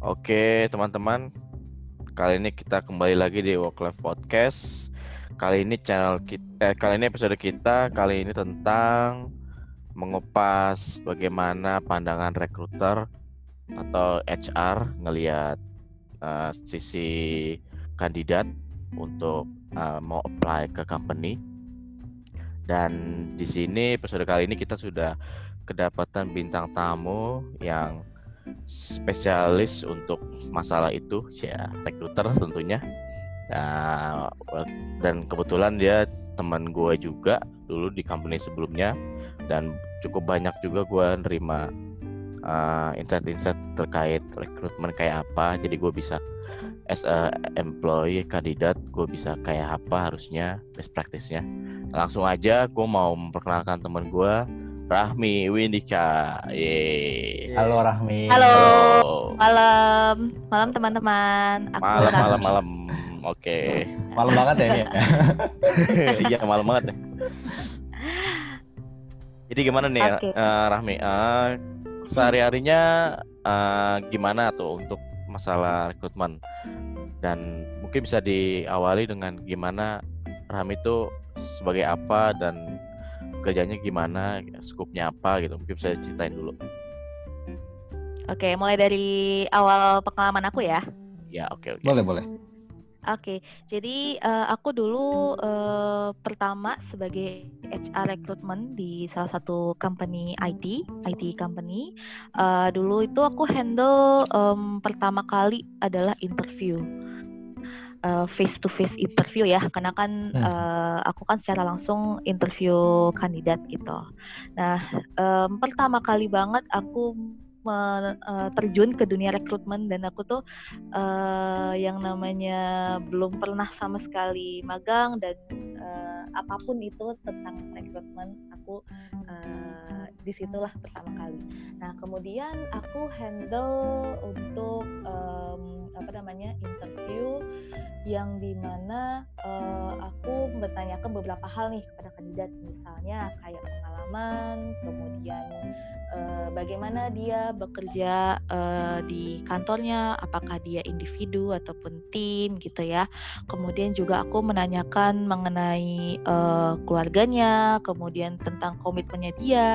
Oke, teman-teman. Kali ini kita kembali lagi di Work Life Podcast. Kali ini channel kita, eh, kali ini episode kita kali ini tentang mengupas bagaimana pandangan rekruter atau HR ngelihat uh, sisi kandidat untuk uh, mau apply ke company. Dan di sini episode kali ini kita sudah kedapatan bintang tamu yang spesialis untuk masalah itu ya recruiter tentunya. Nah, dan kebetulan dia teman gue juga dulu di company sebelumnya dan cukup banyak juga gue nerima uh, insight-insight terkait rekrutmen kayak apa. Jadi gue bisa as a employee kandidat gue bisa kayak apa harusnya best practice-nya. Langsung aja gue mau memperkenalkan teman gue Rahmi Windika. Yeay. Halo Rahmi. Halo. Halo. Malam. Malam teman-teman. Malam, malam, malam. Oke. Okay. Malam banget ya ini. Ya? Iya, malam banget. Ya. Jadi gimana nih okay. uh, eh, Rahmi? Uh, sehari-harinya uh, gimana tuh untuk masalah rekrutmen? Dan mungkin bisa diawali dengan gimana Rahmi itu sebagai apa dan kerjanya gimana, skupnya apa gitu. Mungkin bisa ceritain dulu. Oke, mulai dari awal pengalaman aku ya. Ya, oke okay, oke. Okay. Boleh, boleh. Oke, jadi uh, aku dulu uh, pertama sebagai HR recruitment di salah satu company IT, IT company. Uh, dulu itu aku handle um, pertama kali adalah interview face to face interview ya karena kan hmm. uh, aku kan secara langsung interview kandidat gitu. Nah um, pertama kali banget aku me, uh, terjun ke dunia rekrutmen dan aku tuh uh, yang namanya belum pernah sama sekali magang dan uh, apa pun itu tentang rekrutmen aku uh, di situlah pertama kali. Nah kemudian aku handle untuk um, apa namanya interview yang di mana uh, aku bertanyakan beberapa hal nih kepada kandidat misalnya kayak pengalaman kemudian uh, bagaimana dia bekerja uh, di kantornya apakah dia individu ataupun tim gitu ya. Kemudian juga aku menanyakan mengenai uh, keluarganya kemudian tentang komitmennya dia.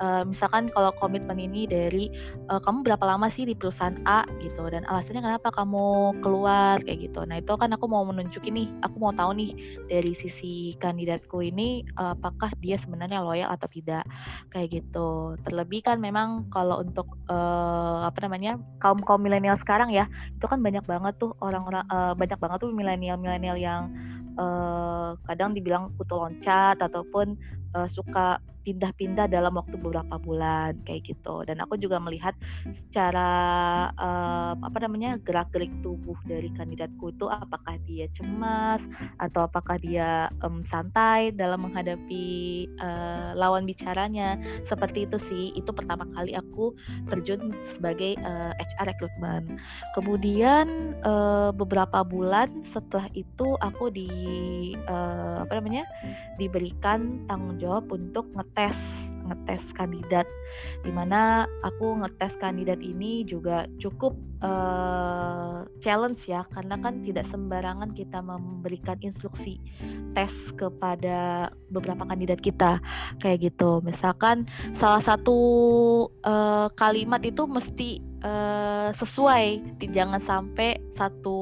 Uh, misalkan kalau komitmen ini dari uh, kamu berapa lama sih di perusahaan A? gitu. Dan alasannya kenapa kamu keluar kayak gitu. Nah itu kan aku mau menunjukin nih. Aku mau tahu nih dari sisi kandidatku ini apakah dia sebenarnya loyal atau tidak kayak gitu. Terlebih kan memang kalau untuk uh, apa namanya kaum kaum milenial sekarang ya itu kan banyak banget tuh orang-orang uh, banyak banget tuh milenial milenial yang uh, kadang dibilang kutu loncat ataupun uh, suka pindah-pindah dalam waktu beberapa bulan kayak gitu. Dan aku juga melihat secara uh, apa namanya gerak-gerik tubuh dari kandidatku itu apakah dia cemas atau apakah dia um, santai dalam menghadapi uh, lawan bicaranya. Seperti itu sih itu pertama kali aku terjun sebagai uh, HR recruitment kemudian uh, beberapa bulan setelah itu aku di uh, apa namanya diberikan tanggung jawab untuk ngetes ngetes kandidat di mana aku ngetes kandidat ini juga cukup uh, challenge ya karena kan tidak sembarangan kita memberikan instruksi tes kepada beberapa kandidat kita kayak gitu. Misalkan salah satu uh, kalimat itu mesti uh, sesuai jangan sampai satu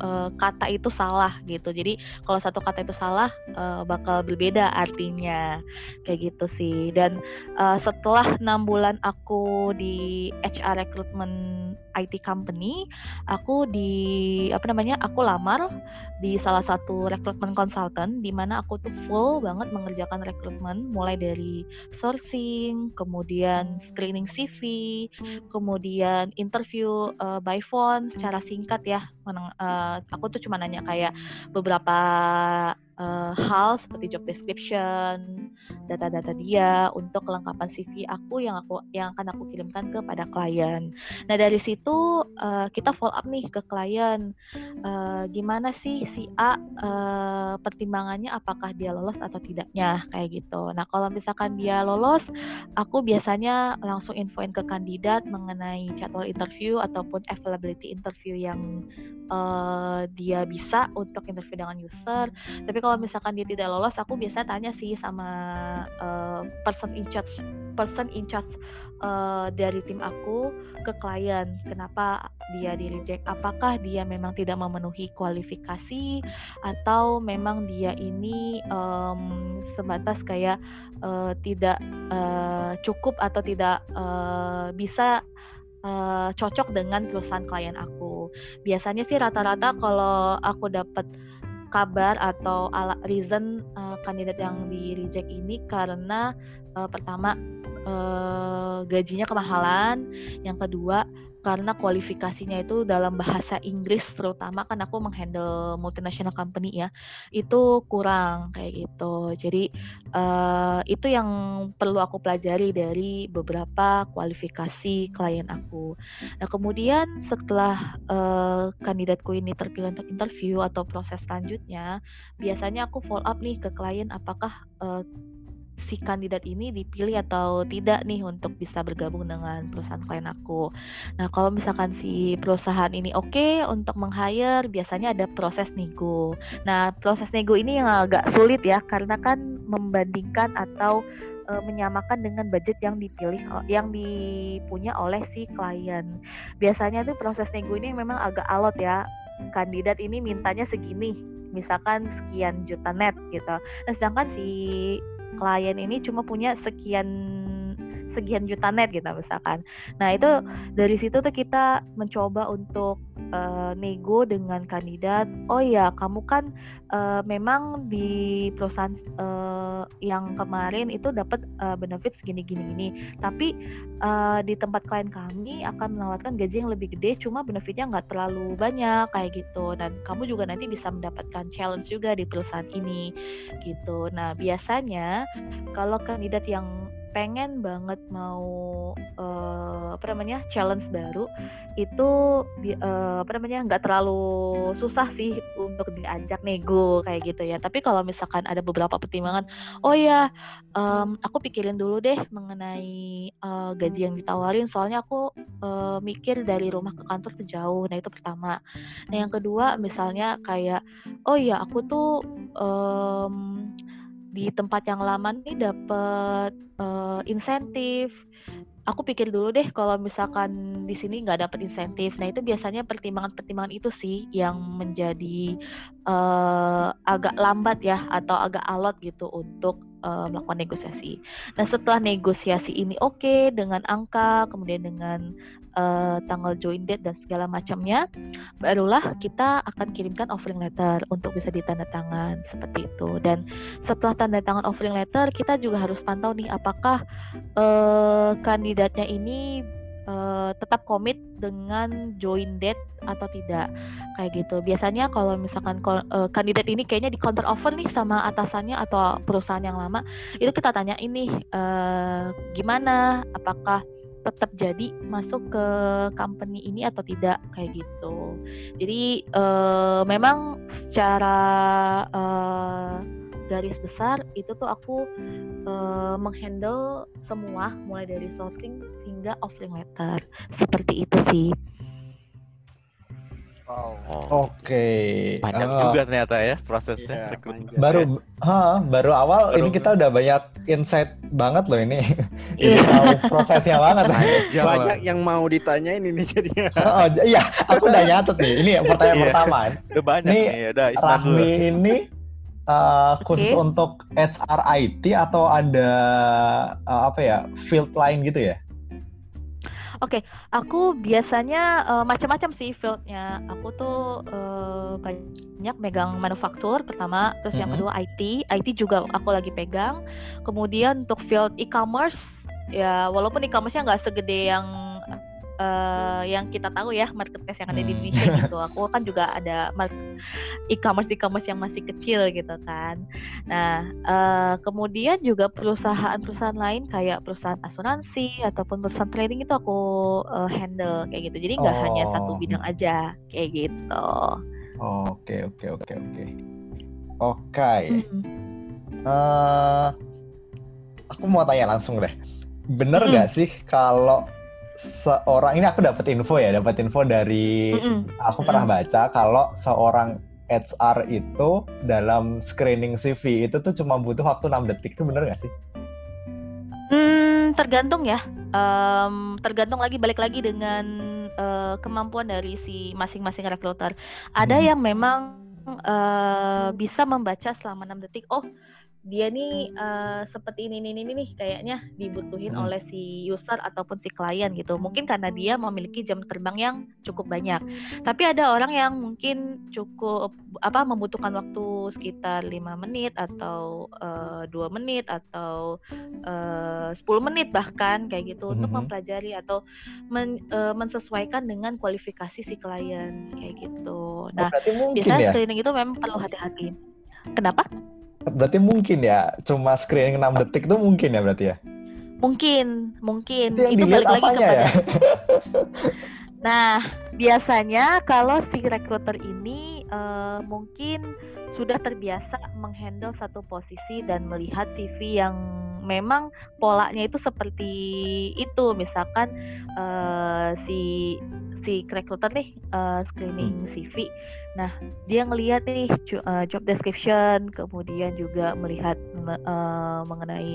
uh, kata itu salah gitu. Jadi kalau satu kata itu salah uh, bakal berbeda artinya kayak gitu sih. Dan uh, setelah enam bulan aku di HR recruitment IT company aku di apa namanya aku lamar di salah satu rekrutmen consultant di mana aku tuh full banget mengerjakan rekrutmen mulai dari sourcing, kemudian screening CV, kemudian interview uh, by phone secara singkat ya. Meneng, uh, aku tuh cuma nanya kayak beberapa uh, hal seperti job description, data-data dia untuk kelengkapan CV aku yang aku yang akan aku kirimkan kepada klien. Nah dari situ uh, kita follow up nih ke klien, uh, gimana sih si A uh, pertimbangannya apakah dia lolos atau tidaknya kayak gitu. Nah kalau misalkan dia lolos, aku biasanya langsung infoin ke kandidat mengenai jadwal interview ataupun availability interview yang uh, dia bisa untuk interview dengan user. Tapi kalau misalkan dia tidak lolos, aku biasa tanya sih sama uh, person in charge, person in charge uh, dari tim aku ke klien. Kenapa dia di reject? Apakah dia memang tidak memenuhi kualifikasi atau memang dia ini um, sebatas kayak uh, tidak uh, cukup atau tidak uh, bisa uh, cocok dengan perusahaan klien aku. Biasanya sih rata-rata kalau aku dapat kabar atau reason uh, kandidat yang di reject ini karena uh, pertama uh, gajinya kemahalan, yang kedua karena kualifikasinya itu dalam bahasa Inggris terutama kan aku menghandle multinational company ya itu kurang kayak gitu. Jadi uh, itu yang perlu aku pelajari dari beberapa kualifikasi klien aku. Nah kemudian setelah uh, kandidatku ini terpilih untuk interview atau proses selanjutnya biasanya aku follow up nih ke klien apakah uh, si kandidat ini dipilih atau tidak nih untuk bisa bergabung dengan perusahaan klien aku. Nah, kalau misalkan si perusahaan ini oke okay untuk meng-hire, biasanya ada proses nego. Nah, proses nego ini yang agak sulit ya karena kan membandingkan atau e, menyamakan dengan budget yang dipilih yang dipunya oleh si klien. Biasanya tuh proses nego ini memang agak alot ya. Kandidat ini mintanya segini, misalkan sekian juta net gitu. Nah, sedangkan si klien ini cuma punya sekian sekian juta net gitu misalkan. Nah itu dari situ tuh kita mencoba untuk uh, nego dengan kandidat. Oh ya kamu kan uh, memang di perusahaan uh, yang kemarin itu dapat uh, benefit segini gini gini. Tapi uh, di tempat klien kami akan menawarkan gaji yang lebih gede, cuma benefitnya nggak terlalu banyak kayak gitu. Dan kamu juga nanti bisa mendapatkan challenge juga di perusahaan ini gitu. Nah biasanya kalau kandidat yang pengen banget mau uh, apa namanya challenge baru itu uh, apa namanya nggak terlalu susah sih untuk diajak nego kayak gitu ya. Tapi kalau misalkan ada beberapa pertimbangan oh ya um, aku pikirin dulu deh mengenai uh, gaji yang ditawarin soalnya aku uh, mikir dari rumah ke kantor tuh jauh. Nah itu pertama. Nah yang kedua misalnya kayak oh ya aku tuh um, di tempat yang lama nih dapat uh, insentif aku pikir dulu deh kalau misalkan di sini nggak dapat insentif. Nah itu biasanya pertimbangan-pertimbangan itu sih yang menjadi uh, agak lambat ya atau agak alot gitu untuk uh, melakukan negosiasi. Nah setelah negosiasi ini oke okay, dengan angka, kemudian dengan uh, tanggal join date dan segala macamnya, barulah kita akan kirimkan offering letter untuk bisa ditandatangan seperti itu. Dan setelah tanda tangan offering letter, kita juga harus pantau nih apakah uh, kandidatnya ini uh, tetap komit dengan join date atau tidak kayak gitu. Biasanya kalau misalkan uh, kandidat ini kayaknya di counter offer nih sama atasannya atau perusahaan yang lama, itu kita tanya ini uh, gimana? Apakah tetap jadi masuk ke company ini atau tidak kayak gitu. Jadi uh, memang secara uh, garis besar itu tuh aku uh, menghandle semua mulai dari sourcing hingga offering letter seperti itu sih. Wow. Oh. Oke. Okay. Banyak uh, juga ternyata ya prosesnya. Iya, baru, ha, baru awal baru, ini kita udah banyak insight banget loh ini. Iya. tahu prosesnya banget. banyak yang mau ditanyain ini jadinya. Oh, iya, aku udah nyatet nih. Ini pertanyaan iya. pertama. Udah banyak nih. nih. Udah, Rahmi ini uh, khusus okay. untuk HR IT atau ada uh, apa ya field lain gitu ya? Oke, okay, aku biasanya uh, macam-macam sih fieldnya. Aku tuh uh, banyak megang manufaktur pertama, terus mm -hmm. yang kedua IT. IT juga aku lagi pegang. Kemudian untuk field e-commerce, ya walaupun e-commerce-nya nggak segede yang eh, yang kita tahu ya marketplace yang ada di Hmm. Indonesia gitu. Aku kan juga ada e-commerce e-commerce yang masih kecil gitu kan. Nah, eh, kemudian juga perusahaan-perusahaan lain kayak perusahaan asuransi ataupun perusahaan trading itu aku eh, handle kayak gitu. Jadi nggak hanya satu Oh. bidang aja kayak gitu. Oke, oke, oke, oke. Oke. Hmm. Aku mau tanya langsung deh. Bener nggak sih kalau seorang ini aku dapat info ya, dapat info dari Mm-mm. aku pernah baca kalau seorang HR itu dalam screening CV itu tuh cuma butuh waktu 6 detik. Itu bener nggak sih? Hmm, tergantung ya. Em, tergantung lagi balik lagi dengan eh, kemampuan dari si masing-masing recruiter. Ada Hmm. yang memang eh, bisa membaca selama 6 detik. Oh, dia nih eh, seperti ini ini ini nih kayaknya dibutuhin Hmm. oleh si user ataupun si klien gitu. Mungkin karena dia memiliki jam terbang yang cukup banyak. Tapi ada orang yang mungkin cukup apa membutuhkan waktu sekitar lima menit atau eh, dua menit atau eh, 10 menit bahkan kayak gitu untuk Mhm. mempelajari atau men- eh, mensesuaikan dengan kualifikasi si klien kayak gitu. Nah, Oh, mungkin biasanya ya. screening itu memang perlu hati-hati. Kenapa? Berarti mungkin ya, cuma screening 6 detik itu mungkin ya berarti ya. Mungkin, mungkin Itu yang dilihat balik lagi apanya ya? Nah, biasanya kalau si recruiter ini eh, mungkin sudah terbiasa menghandle satu posisi dan melihat CV yang memang polanya itu seperti itu. Misalkan eh, si si recruiter nih eh, screening CV. Nah, dia ngelihat nih eh, job description, kemudian juga melihat me- eh, mengenai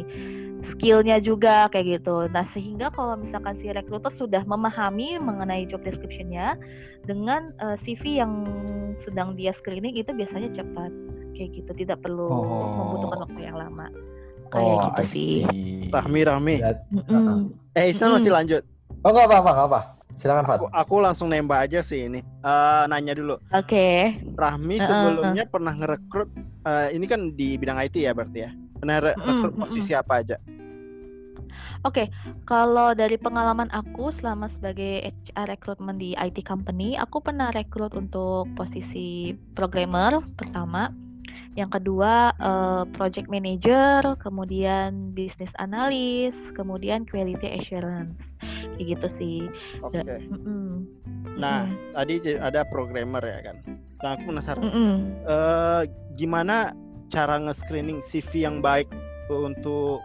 skillnya juga kayak gitu. Nah sehingga kalau misalkan si recruiter sudah memahami mengenai job description-nya dengan eh, CV yang sedang dia screening itu biasanya cepat kayak gitu, tidak perlu Oh. membutuhkan waktu yang lama. Kayak Oh, gitu I sih. Rahmi, Rahmi. Berat- Mm-mm. Eh, Isnan masih lanjut. Oh, nggak apa-apa, nggak apa. Silakan, Fat. Aku, aku langsung nembak aja sih ini. Eh, nanya dulu. Oke. Rahmi Heeh, sebelumnya pernah ngerekrut eh, ini kan di bidang IT ya berarti ya. Pernah rekrut mm-mm. posisi apa aja? Oke, kalau dari pengalaman aku selama sebagai HR recruitment di IT company, aku pernah rekrut untuk posisi programmer pertama, yang kedua eh, project manager, kemudian business analyst, kemudian quality assurance, kayak gitu sih. Oke. Da- mm-mm, Nah, mm-mm, tadi ada programmer ya kan. Nah, aku penasaran. mm-mm. eh gimana cara nge-screening CV yang baik untuk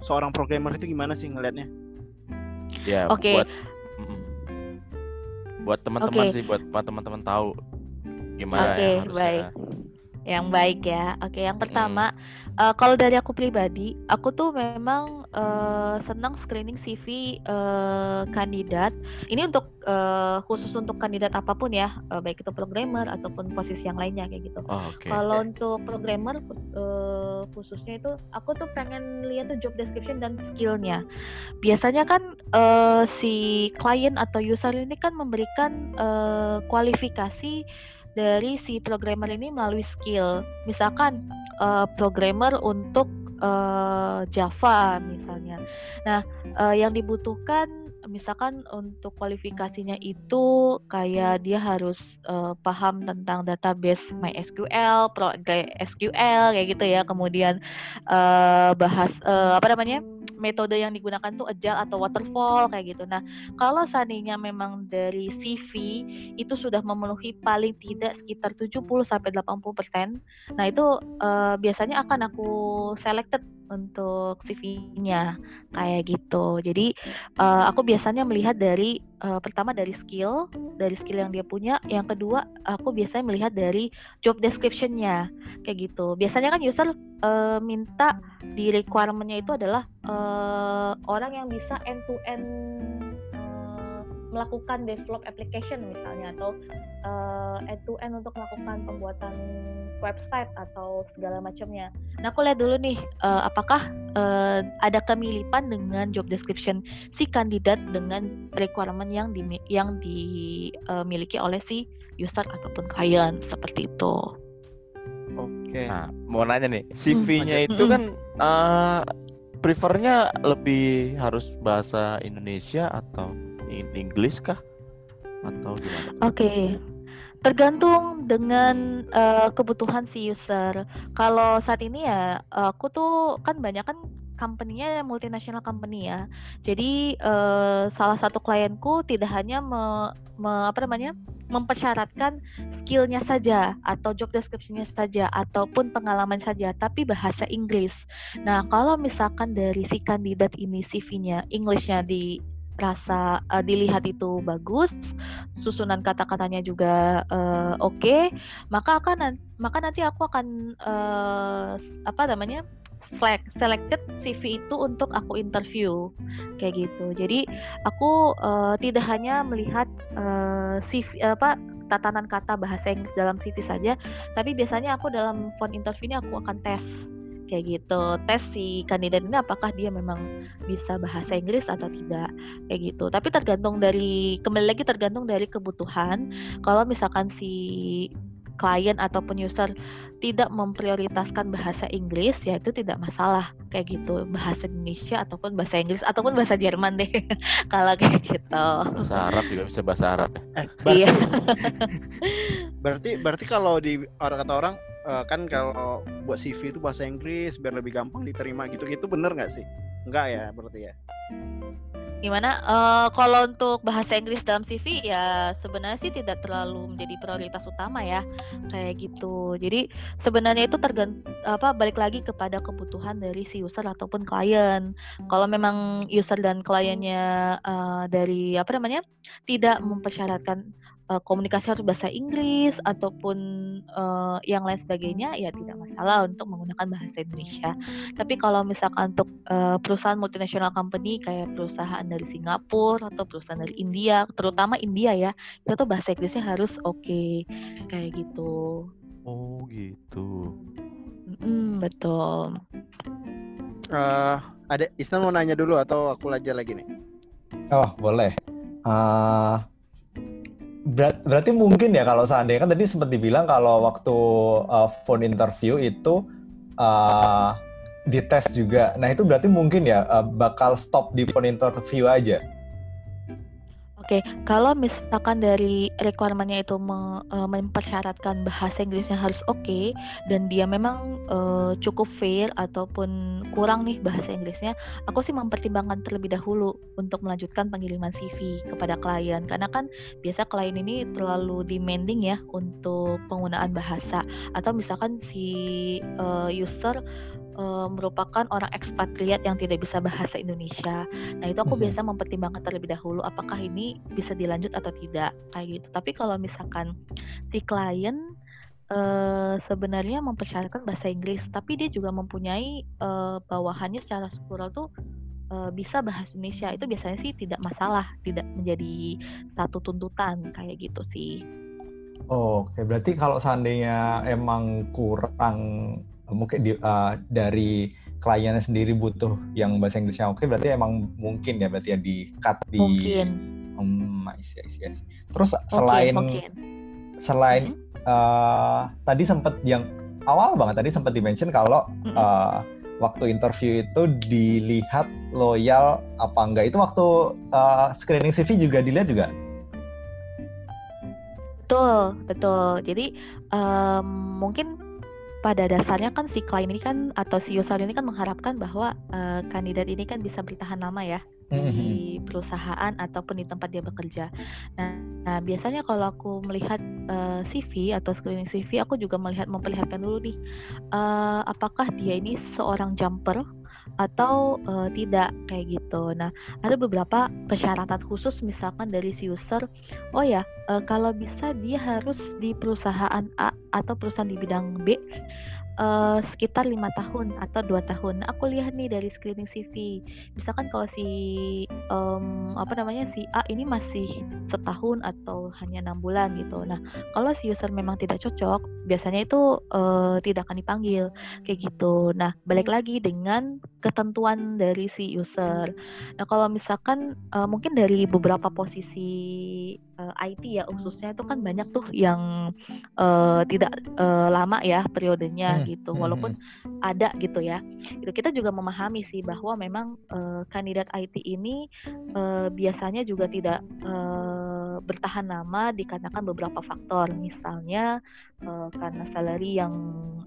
seorang programmer itu gimana sih ngelihatnya? Ya, Oke. buat mm, buat teman-teman Oke. sih, buat buat teman-teman tahu gimana Oke, yang harusnya. baik. Yang baik ya. Oke, yang pertama, eh, kalau dari aku pribadi, aku tuh memang eh, senang screening CV eh, kandidat. Ini untuk eh, khusus untuk kandidat apa pun ya, eh, baik itu programmer ataupun posisi yang lainnya kayak gitu. Oh, oke. Kalau untuk programmer eh, khususnya itu, aku tuh pengen lihat tuh job description dan skillnya. Biasanya kan eh, si klien atau user ini kan memberikan eh, kualifikasi dari si programmer ini melalui skill. Misalkan eh, programmer untuk eh, Java misalnya. Nah, eh, yang dibutuhkan misalkan untuk kualifikasinya itu kayak dia harus eh, paham tentang database MySQL, ProSQL kayak gitu ya. Kemudian eh, bahas eh, apa namanya? metode yang digunakan tuh agile atau waterfall kayak gitu. Nah, kalau seandainya memang dari CV itu sudah memenuhi paling tidak sekitar 70 sampai 80%. Nah, itu eh, biasanya akan aku selected untuk CV-nya kayak gitu. Jadi eh, aku biasanya melihat dari eh, pertama dari skill, dari skill yang dia punya. Yang kedua, aku biasanya melihat dari job description-nya kayak gitu. Biasanya kan user eh, minta di requirement-nya itu adalah eh, orang yang bisa end to end melakukan develop application misalnya atau uh, end to end untuk melakukan pembuatan website atau segala macamnya. Nah, aku lihat dulu nih uh, apakah uh, ada kemiripan dengan job description si kandidat dengan requirement yang di yang dimiliki oleh si user ataupun klien seperti itu. Oke. Nah, mau nanya nih, CV-nya Hmm. itu kan eh prefernya lebih harus bahasa Indonesia atau in Inggris kah atau gimana? Oke. Tergantung dengan uh, kebutuhan si user. Kalau saat ini ya aku tuh kan banyak kan company-nya multinational company ya. Jadi uh, salah satu klienku tidak hanya me, me, apa namanya mempersyaratkan skillnya saja atau job description-nya saja ataupun pengalaman saja, tapi bahasa Inggris. Nah kalau misalkan dari si kandidat ini CV-nya English-nya di rasa uh, dilihat itu bagus, susunan kata-katanya juga uh, oke, okay, maka akan maka nanti aku akan uh, apa namanya select selected CV itu untuk aku interview kayak gitu. Jadi aku uh, tidak hanya melihat uh, CV apa tatanan kata bahasa Inggris dalam CV saja, tapi biasanya aku dalam phone interview ini aku akan tes kayak gitu. Tes si kandidat ini apakah dia memang bisa bahasa Inggris atau tidak kayak gitu. Tapi tergantung dari kembali lagi tergantung dari kebutuhan. Kalau misalkan si klien ataupun user tidak memprioritaskan bahasa Inggris ya itu tidak masalah. Kayak gitu bahasa Indonesia ataupun bahasa Inggris ataupun bahasa Jerman deh. Kalau kayak gitu. Bahasa Arab juga bisa bahasa Arab ya. Eh, berarti, iya. berarti berarti kalau di orang kata orang uh, kan kalau buat CV itu bahasa Inggris biar lebih gampang diterima gitu. Gitu bener nggak sih? Enggak ya berarti ya? Gimana? Uh, kalau untuk bahasa Inggris dalam CV ya sebenarnya sih tidak terlalu menjadi prioritas utama ya. Kayak gitu. Jadi sebenarnya itu tergant apa balik lagi kepada kebutuhan dari si user ataupun klien. Kalau memang user dan kliennya uh, dari apa namanya tidak mempersyaratkan uh, komunikasi harus bahasa Inggris ataupun uh, yang lain sebagainya ya tidak masalah untuk menggunakan bahasa Indonesia. Tapi kalau misalkan untuk uh, perusahaan multinational company kayak perusahaan dari Singapura atau perusahaan dari India, terutama India ya, itu tuh bahasa Inggrisnya harus oke okay, kayak gitu. Oh gitu. Mm, betul. Uh, ada Isnan mau nanya dulu atau aku aja lagi nih? Oh boleh. Uh, Ber berarti mungkin ya kalau seandainya kan tadi sempat dibilang kalau waktu uh, phone interview itu uh, dites juga. Nah itu berarti mungkin ya uh, bakal stop di phone interview aja. Oke, kalau misalkan dari requirementnya itu uh, mempersyaratkan bahasa Inggrisnya harus oke okay, dan dia memang uh, cukup fair ataupun kurang nih bahasa Inggrisnya, aku sih mempertimbangkan terlebih dahulu untuk melanjutkan pengiriman CV kepada klien. Karena kan biasa klien ini terlalu demanding ya untuk penggunaan bahasa. Atau misalkan si uh, user uh, merupakan orang ekspatriat yang tidak bisa bahasa Indonesia. Nah, itu aku mm -hmm. biasa mempertimbangkan terlebih dahulu apakah ini bisa dilanjut atau tidak kayak gitu. Tapi kalau misalkan si klien uh, sebenarnya mempersyaratkan bahasa Inggris, tapi dia juga mempunyai uh, bawahannya secara struktural tuh uh, bisa bahasa Indonesia. Itu biasanya sih tidak masalah, tidak menjadi satu tuntutan kayak gitu sih. Oh, oke. Berarti kalau seandainya emang kurang mungkin di, uh, dari kliennya sendiri butuh yang bahasa Inggrisnya oke berarti emang mungkin ya berarti ya di cut di mungkin um, isi, isi, isi. terus selain mungkin. selain hmm. uh, tadi sempat yang awal banget tadi sempat dimention kalau hmm. uh, waktu interview itu dilihat loyal apa enggak itu waktu uh, screening CV juga dilihat juga betul betul jadi um, mungkin pada dasarnya kan si klien ini kan atau si user ini kan mengharapkan bahwa uh, kandidat ini kan bisa bertahan lama ya di mm-hmm. perusahaan ataupun di tempat dia bekerja. Nah, nah biasanya kalau aku melihat uh, eh, CV atau screening CV, aku juga melihat memperlihatkan dulu nih uh, apakah dia ini seorang jumper atau uh, tidak kayak gitu. Nah, ada beberapa persyaratan khusus misalkan dari si user, oh ya, uh, kalau bisa dia harus di perusahaan A atau perusahaan di bidang B uh, sekitar lima tahun atau dua tahun. Aku lihat nih dari screening CV. Misalkan kalau si um, apa namanya si A ini masih setahun atau hanya enam bulan gitu. Nah, kalau si user memang tidak cocok, biasanya itu uh, tidak akan dipanggil kayak gitu. Nah, balik lagi dengan ketentuan dari si user. Nah, kalau misalkan uh, mungkin dari beberapa posisi uh, eh, IT ya khususnya itu kan banyak tuh yang uh, tidak uh, lama ya periodenya hmm. gitu hmm, walaupun hmm. ada gitu ya itu kita juga memahami sih bahwa memang uh, kandidat IT ini uh, biasanya juga tidak uh, bertahan lama dikarenakan beberapa faktor misalnya uh, karena salary yang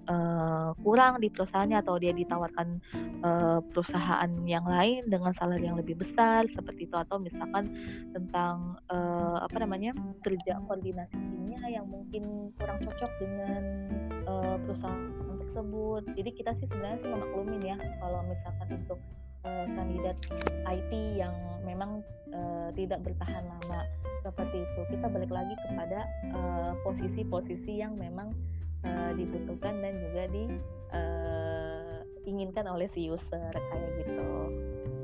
uh, kurang di perusahaannya atau dia ditawarkan uh, perusahaan yang lain dengan salary yang lebih besar seperti itu atau misalkan tentang uh, apa namanya kerja koordinasi timnya yang mungkin kurang cocok dengan uh, perusahaan tersebut. Jadi kita sih sebenarnya sih memaklumin ya kalau misalkan untuk uh, kandidat IT yang memang uh, tidak bertahan lama seperti itu. Kita balik lagi kepada posisi-posisi uh, yang memang uh, dibutuhkan dan juga diinginkan uh, oleh si user kayak gitu.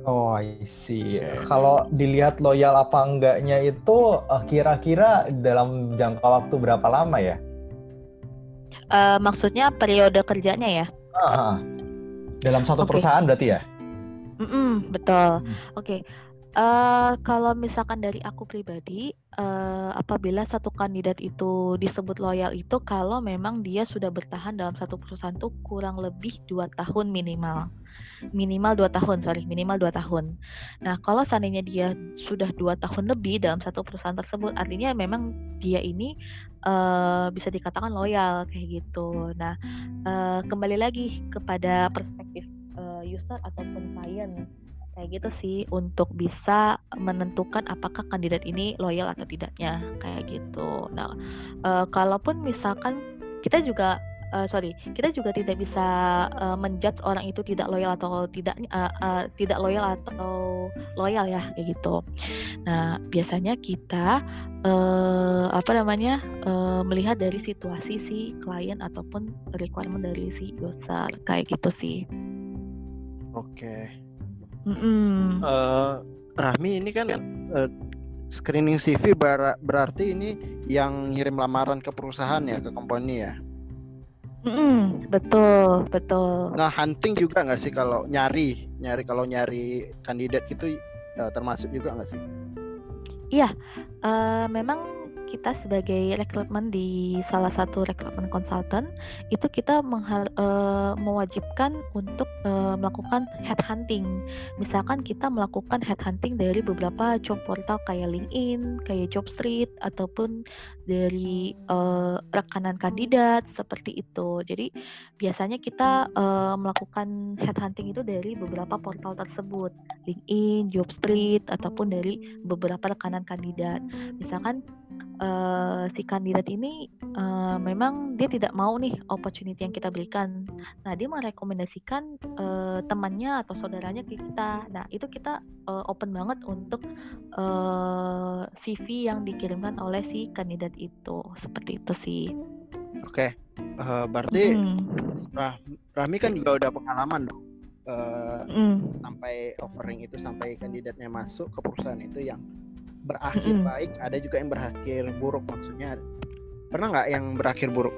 Oh, I see. Yeah. Kalau dilihat loyal apa enggaknya itu uh, kira-kira dalam jangka waktu berapa lama ya? Uh, maksudnya periode kerjanya ya? Uh, dalam satu okay. perusahaan berarti ya? Mm -mm, betul. Hmm. Oke. Okay. Uh, kalau misalkan dari aku pribadi, uh, apabila satu kandidat itu disebut loyal itu kalau memang dia sudah bertahan dalam satu perusahaan itu kurang lebih dua tahun minimal, minimal dua tahun, sorry, minimal dua tahun. Nah, kalau seandainya dia sudah dua tahun lebih dalam satu perusahaan tersebut, artinya memang dia ini uh, bisa dikatakan loyal kayak gitu. Nah, uh, kembali lagi kepada perspektif uh, user ataupun klien kayak gitu sih untuk bisa menentukan apakah kandidat ini loyal atau tidaknya kayak gitu. Nah, uh, kalaupun misalkan kita juga uh, sorry kita juga tidak bisa uh, menjudge orang itu tidak loyal atau tidak uh, uh, tidak loyal atau loyal ya kayak gitu. Nah biasanya kita uh, apa namanya uh, melihat dari situasi si klien ataupun requirement dari si user kayak gitu sih. Oke. Mm-hmm. Uh, Rahmi ini kan uh, screening CV ber- berarti ini yang ngirim lamaran ke perusahaan ya ke company ya. Mm, betul betul. Nah hunting juga nggak sih kalau nyari nyari kalau nyari kandidat itu uh, termasuk juga nggak sih? Iya, uh, memang kita sebagai rekrutmen di salah satu rekrutmen konsultan itu kita uh, mewajibkan untuk uh, melakukan headhunting. Misalkan kita melakukan headhunting dari beberapa job portal kayak LinkedIn, kayak Jobstreet ataupun dari uh, rekanan kandidat seperti itu. Jadi biasanya kita uh, melakukan headhunting itu dari beberapa portal tersebut, LinkedIn, Jobstreet ataupun dari beberapa rekanan kandidat. Misalkan uh, si kandidat ini uh, memang dia tidak mau nih opportunity yang kita berikan. Nah, dia merekomendasikan uh, temannya atau saudaranya ke kita. Nah, itu kita uh, open banget untuk uh, CV yang dikirimkan oleh si kandidat itu. Seperti itu sih. Oke, okay. uh, berarti hmm. Rah Rahmi kan juga udah pengalaman dong. Uh, mm. sampai offering itu sampai kandidatnya masuk ke perusahaan itu yang berakhir mm. baik ada juga yang berakhir buruk maksudnya pernah nggak yang berakhir buruk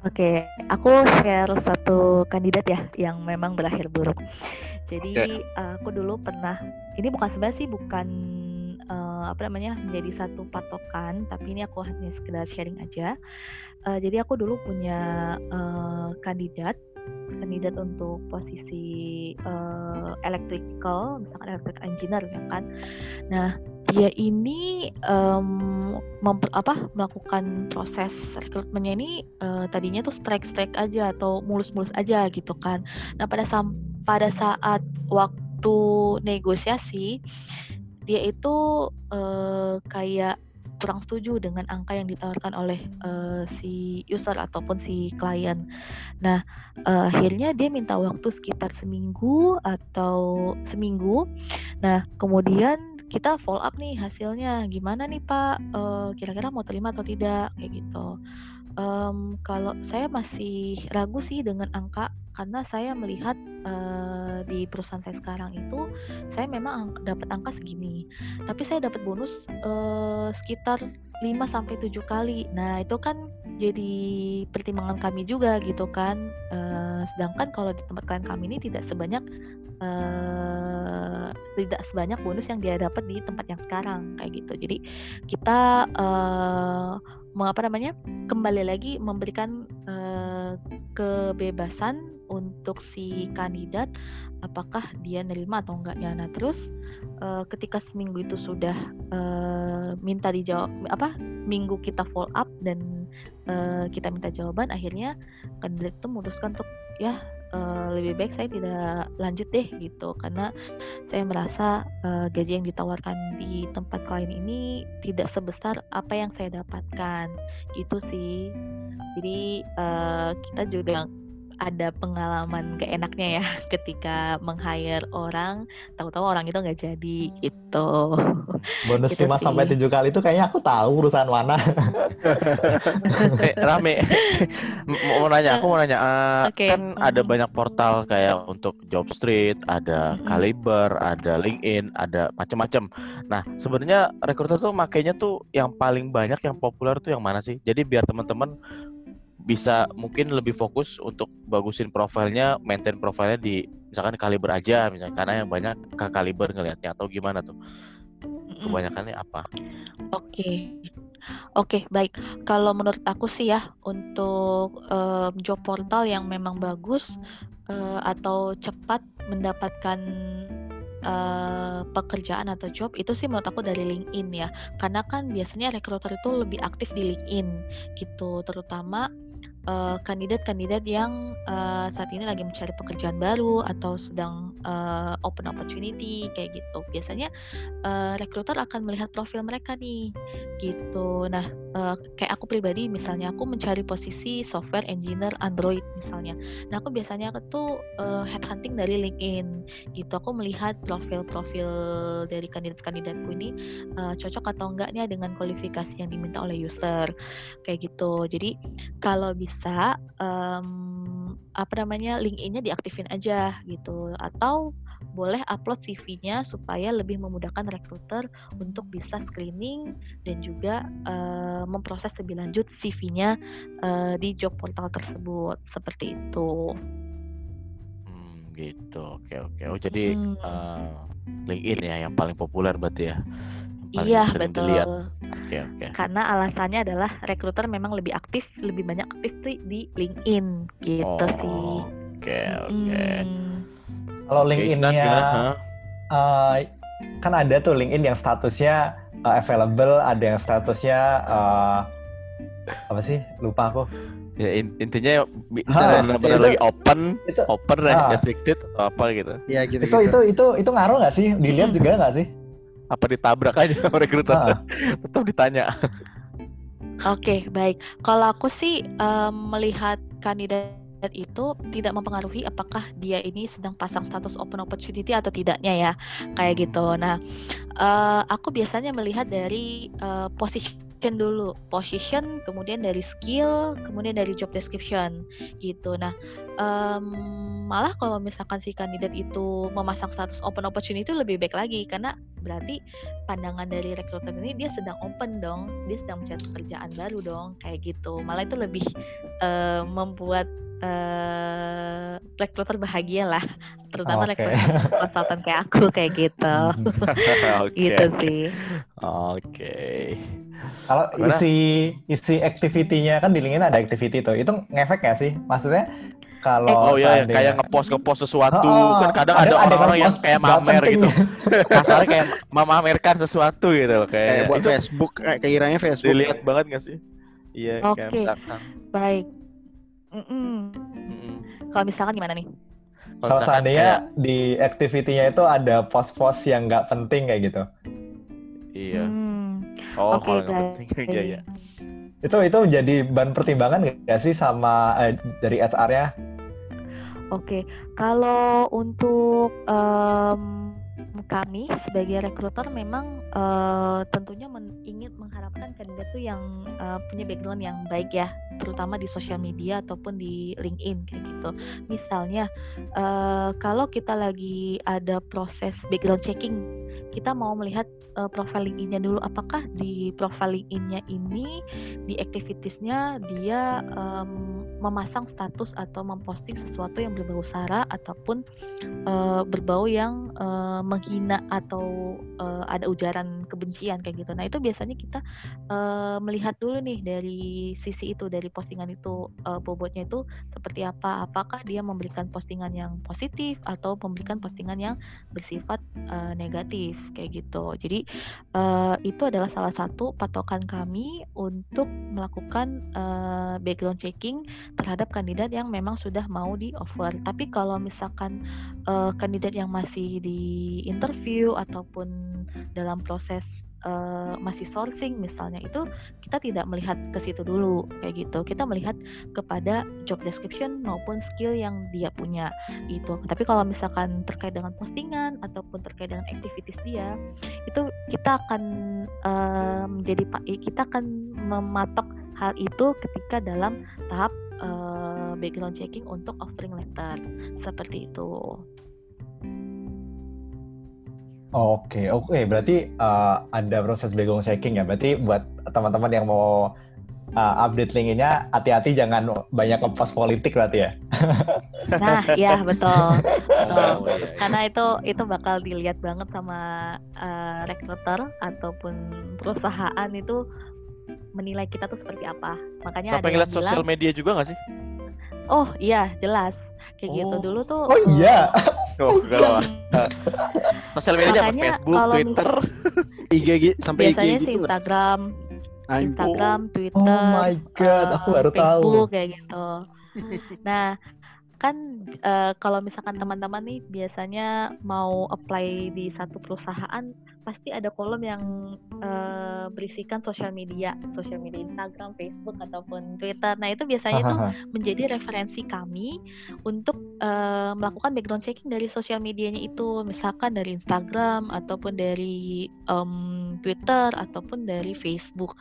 Oke, aku share satu kandidat ya yang memang berakhir buruk. Jadi okay. aku dulu pernah, ini bukan sebenarnya sih bukan uh, apa namanya menjadi satu patokan, tapi ini aku hanya sekedar sharing aja. Uh, jadi aku dulu punya uh, kandidat kandidat untuk posisi uh, electrical, misalkan electrical engineer ya kan. Nah, dia ini um, memper, apa melakukan proses rekrutmennya ini uh, tadinya tuh strike-strike aja atau mulus-mulus aja gitu kan. Nah, pada pada saat waktu negosiasi dia itu uh, kayak kurang setuju dengan angka yang ditawarkan oleh uh, si user ataupun si klien. Nah, uh, akhirnya dia minta waktu sekitar seminggu atau seminggu. Nah, kemudian kita follow up nih hasilnya gimana nih Pak, uh, kira-kira mau terima atau tidak kayak gitu. Um, kalau saya masih ragu sih dengan angka karena saya melihat uh, di perusahaan saya sekarang itu saya memang dapat angka segini tapi saya dapat bonus uh, sekitar 5 sampai 7 kali. Nah, itu kan jadi pertimbangan kami juga gitu kan. Uh, sedangkan kalau di tempat klien kami ini tidak sebanyak uh, tidak sebanyak bonus yang dia dapat di tempat yang sekarang kayak gitu jadi kita uh, apa namanya kembali lagi memberikan uh, kebebasan untuk si kandidat apakah dia nerima atau enggaknya. Nah terus uh, ketika seminggu itu sudah uh, minta dijawab apa minggu kita follow up dan uh, kita minta jawaban akhirnya kandidat itu memutuskan untuk ya uh, lebih baik saya tidak lanjut deh gitu. Karena saya merasa uh, gaji yang ditawarkan di tempat klien ini tidak sebesar apa yang saya dapatkan. Gitu sih. Jadi uh, kita juga ada pengalaman keenaknya ya ketika meng-hire orang, tahu-tahu orang itu nggak jadi itu. Bonus gitu 5 sampai tujuh kali itu kayaknya aku tahu urusan mana. eh, rame. mau nanya, aku mau nanya. Uh, okay. Kan ada banyak portal kayak untuk Job Street, ada. Caliber, ada LinkedIn, ada macam-macam. Nah, sebenarnya rekruter tuh makainya tuh yang paling banyak yang populer tuh yang mana sih? Jadi biar teman-teman bisa mungkin lebih fokus untuk bagusin profilnya, maintain profilnya di misalkan kaliber aja misalnya karena yang banyak ke kaliber ngelihatnya atau gimana tuh. Kebanyakannya apa? Oke. Okay. Oke, okay, baik. Kalau menurut aku sih ya untuk um, job portal yang memang bagus uh, atau cepat mendapatkan uh, pekerjaan atau job itu sih menurut aku dari LinkedIn ya karena kan biasanya recruiter itu lebih aktif di LinkedIn gitu terutama kandidat-kandidat uh, yang uh, saat ini lagi mencari pekerjaan baru atau sedang uh, open opportunity kayak gitu. Biasanya uh, recruiter akan melihat profil mereka nih, gitu. Nah, uh, kayak aku pribadi misalnya aku mencari posisi software engineer Android misalnya. Nah, aku biasanya aku tuh uh, headhunting dari LinkedIn, gitu. Aku melihat profil-profil dari kandidat-kandidatku ini uh, cocok atau enggaknya dengan kualifikasi yang diminta oleh user, kayak gitu. Jadi kalau bisa bisa um, apa namanya LinkedIn-nya diaktifin aja gitu atau boleh upload CV-nya supaya lebih memudahkan recruiter untuk bisa screening dan juga uh, memproses lebih lanjut CV-nya uh, di job portal tersebut seperti itu. Hmm, gitu. Oke oke. Oh jadi hmm. uh, LinkedIn ya yang paling populer berarti ya iya betul. Oke okay, oke. Okay. Karena alasannya adalah rekruter memang lebih aktif, lebih banyak aktif tuh di LinkedIn gitu oh, sih. Oke oke. Okay. Kalau LinkedIn-nya uh, eh, kan ada tuh LinkedIn yang statusnya uh, available, ada yang statusnya uh, apa sih? Lupa aku. Ya intinya benar-benar lagi open, itu, open, restricted atau apa gitu. Ya gitu. Itu gitu. itu itu itu ngaruh nggak sih? Dilihat juga nggak sih? Apa ditabrak aja rekruter? Ah. tetap ditanya. Oke okay, baik. Kalau aku sih um, melihat kandidat itu tidak mempengaruhi apakah dia ini sedang pasang status open opportunity atau tidaknya ya kayak gitu. Nah uh, aku biasanya melihat dari uh, posisi position dulu position kemudian dari skill kemudian dari job description gitu nah um, malah kalau misalkan si kandidat itu memasang status open opportunity itu lebih baik lagi karena berarti pandangan dari rekruter ini dia sedang open dong dia sedang mencari pekerjaan baru dong kayak gitu malah itu lebih uh, membuat uh, rekruter bahagia lah terutama okay. rekruter konsultan kayak aku kayak gitu okay. gitu sih oke okay. Kalau isi isi activity-nya kan di LinkedIn ada activity tuh. Itu ngefek ya sih? Maksudnya kalau oh iya, iya. Kayak ngepost ngepost sesuatu. Oh, kan kadang ada orang-orang yang kayak mamer gitu. kasarnya kayak memamerkan sesuatu gitu kayak, kayak buat Facebook kayak kiranya Facebook. Dilihat banget gak sih? Iya okay. kayak misalkan. Baik. Mm -mm. Mm Kalau misalkan gimana nih? Kalau seandainya kayak... di activity-nya itu ada pos-pos yang nggak penting kayak gitu. Iya. Hmm. Oh, okay, kalau nggak penting, iya ya. Itu itu jadi bahan pertimbangan nggak sih sama eh, dari HR-nya? Oke, okay. kalau untuk um, kami sebagai rekruter memang uh, tentunya men ingin mengharapkan kandidat tuh yang uh, punya background yang baik ya, terutama di sosial media ataupun di LinkedIn kayak gitu. Misalnya uh, kalau kita lagi ada proses background checking, kita mau melihat uh, profile LinkedIn-nya dulu. Apakah di profile LinkedIn-nya ini di activitiesnya dia um, memasang status atau memposting sesuatu yang berbau sara ataupun uh, berbau yang uh, menghina atau uh, ada ujaran kebencian kayak gitu. Nah itu biasanya kita uh, melihat dulu nih dari sisi itu dari postingan itu uh, bobotnya itu seperti apa. Apakah dia memberikan postingan yang positif atau memberikan postingan yang bersifat uh, negatif kayak gitu. Jadi uh, itu adalah salah satu patokan kami untuk melakukan uh, background checking terhadap kandidat yang memang sudah mau di offer. Tapi kalau misalkan uh, kandidat yang masih di interview ataupun dalam proses uh, masih sourcing misalnya itu kita tidak melihat ke situ dulu kayak gitu kita melihat kepada job description maupun skill yang dia punya itu tapi kalau misalkan terkait dengan postingan ataupun terkait dengan activities dia itu kita akan uh, menjadi kita akan mematok hal itu ketika dalam tahap uh, background checking untuk offering letter seperti itu. Oke, oke. Berarti uh, ada proses background checking ya. Berarti buat teman-teman yang mau uh, update linknya, hati-hati jangan banyak ngepost politik berarti ya. Nah, iya betul. betul. Oh, iya, iya. Karena itu itu bakal dilihat banget sama uh, recruiter ataupun perusahaan itu menilai kita tuh seperti apa. Makanya Sampai ngeliat sosial media juga gak sih? Oh iya jelas kayak gitu. oh. gitu dulu tuh. Oh iya. Oh, kalau sosial media apa Facebook, Twitter, IG sampai biasanya IG gitu Instagram, Instagram, Twitter, oh my god, aku baru Facebook, tahu. kayak gitu. Nah, kan uh, kalau misalkan teman-teman nih biasanya mau apply di satu perusahaan pasti ada kolom yang uh, berisikan sosial media, sosial media Instagram, Facebook ataupun Twitter. Nah itu biasanya itu menjadi referensi kami untuk uh, melakukan background checking dari sosial medianya itu, misalkan dari Instagram ataupun dari um, Twitter ataupun dari Facebook,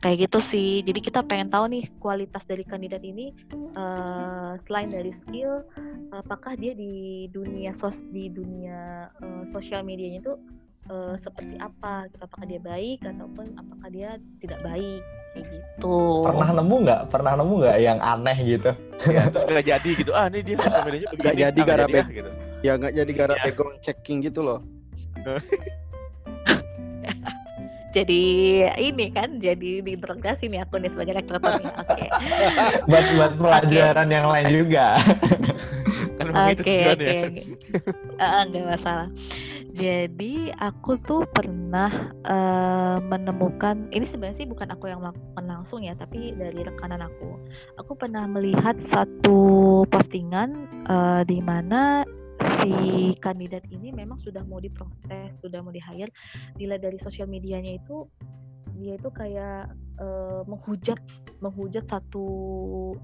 kayak gitu sih. Jadi kita pengen tahu nih kualitas dari kandidat ini uh, selain dari skill skill apakah dia di dunia sos di dunia uh, sosial medianya itu uh, seperti apa gitu apakah dia baik ataupun apakah dia tidak baik kayak gitu pernah nemu nggak pernah nemu nggak yang aneh gitu ya, terus nggak jadi gitu ah ini dia sosial medianya nggak jadi gara jadi, ah, gitu ya nggak jadi gara ya. background checking gitu loh jadi ini kan jadi diinterogasi nih aku nih sebagai rekruter nih. Oke. Okay. buat buat pelajaran okay. yang lain juga. Kan oke oke. Enggak masalah. Jadi aku tuh pernah uh, menemukan ini sebenarnya sih bukan aku yang melakukan langsung ya, tapi dari rekanan aku. Aku pernah melihat satu postingan uh, di mana si kandidat ini memang sudah mau diproses, sudah mau di-hire, dilihat dari sosial medianya itu dia itu kayak uh, menghujat menghujat satu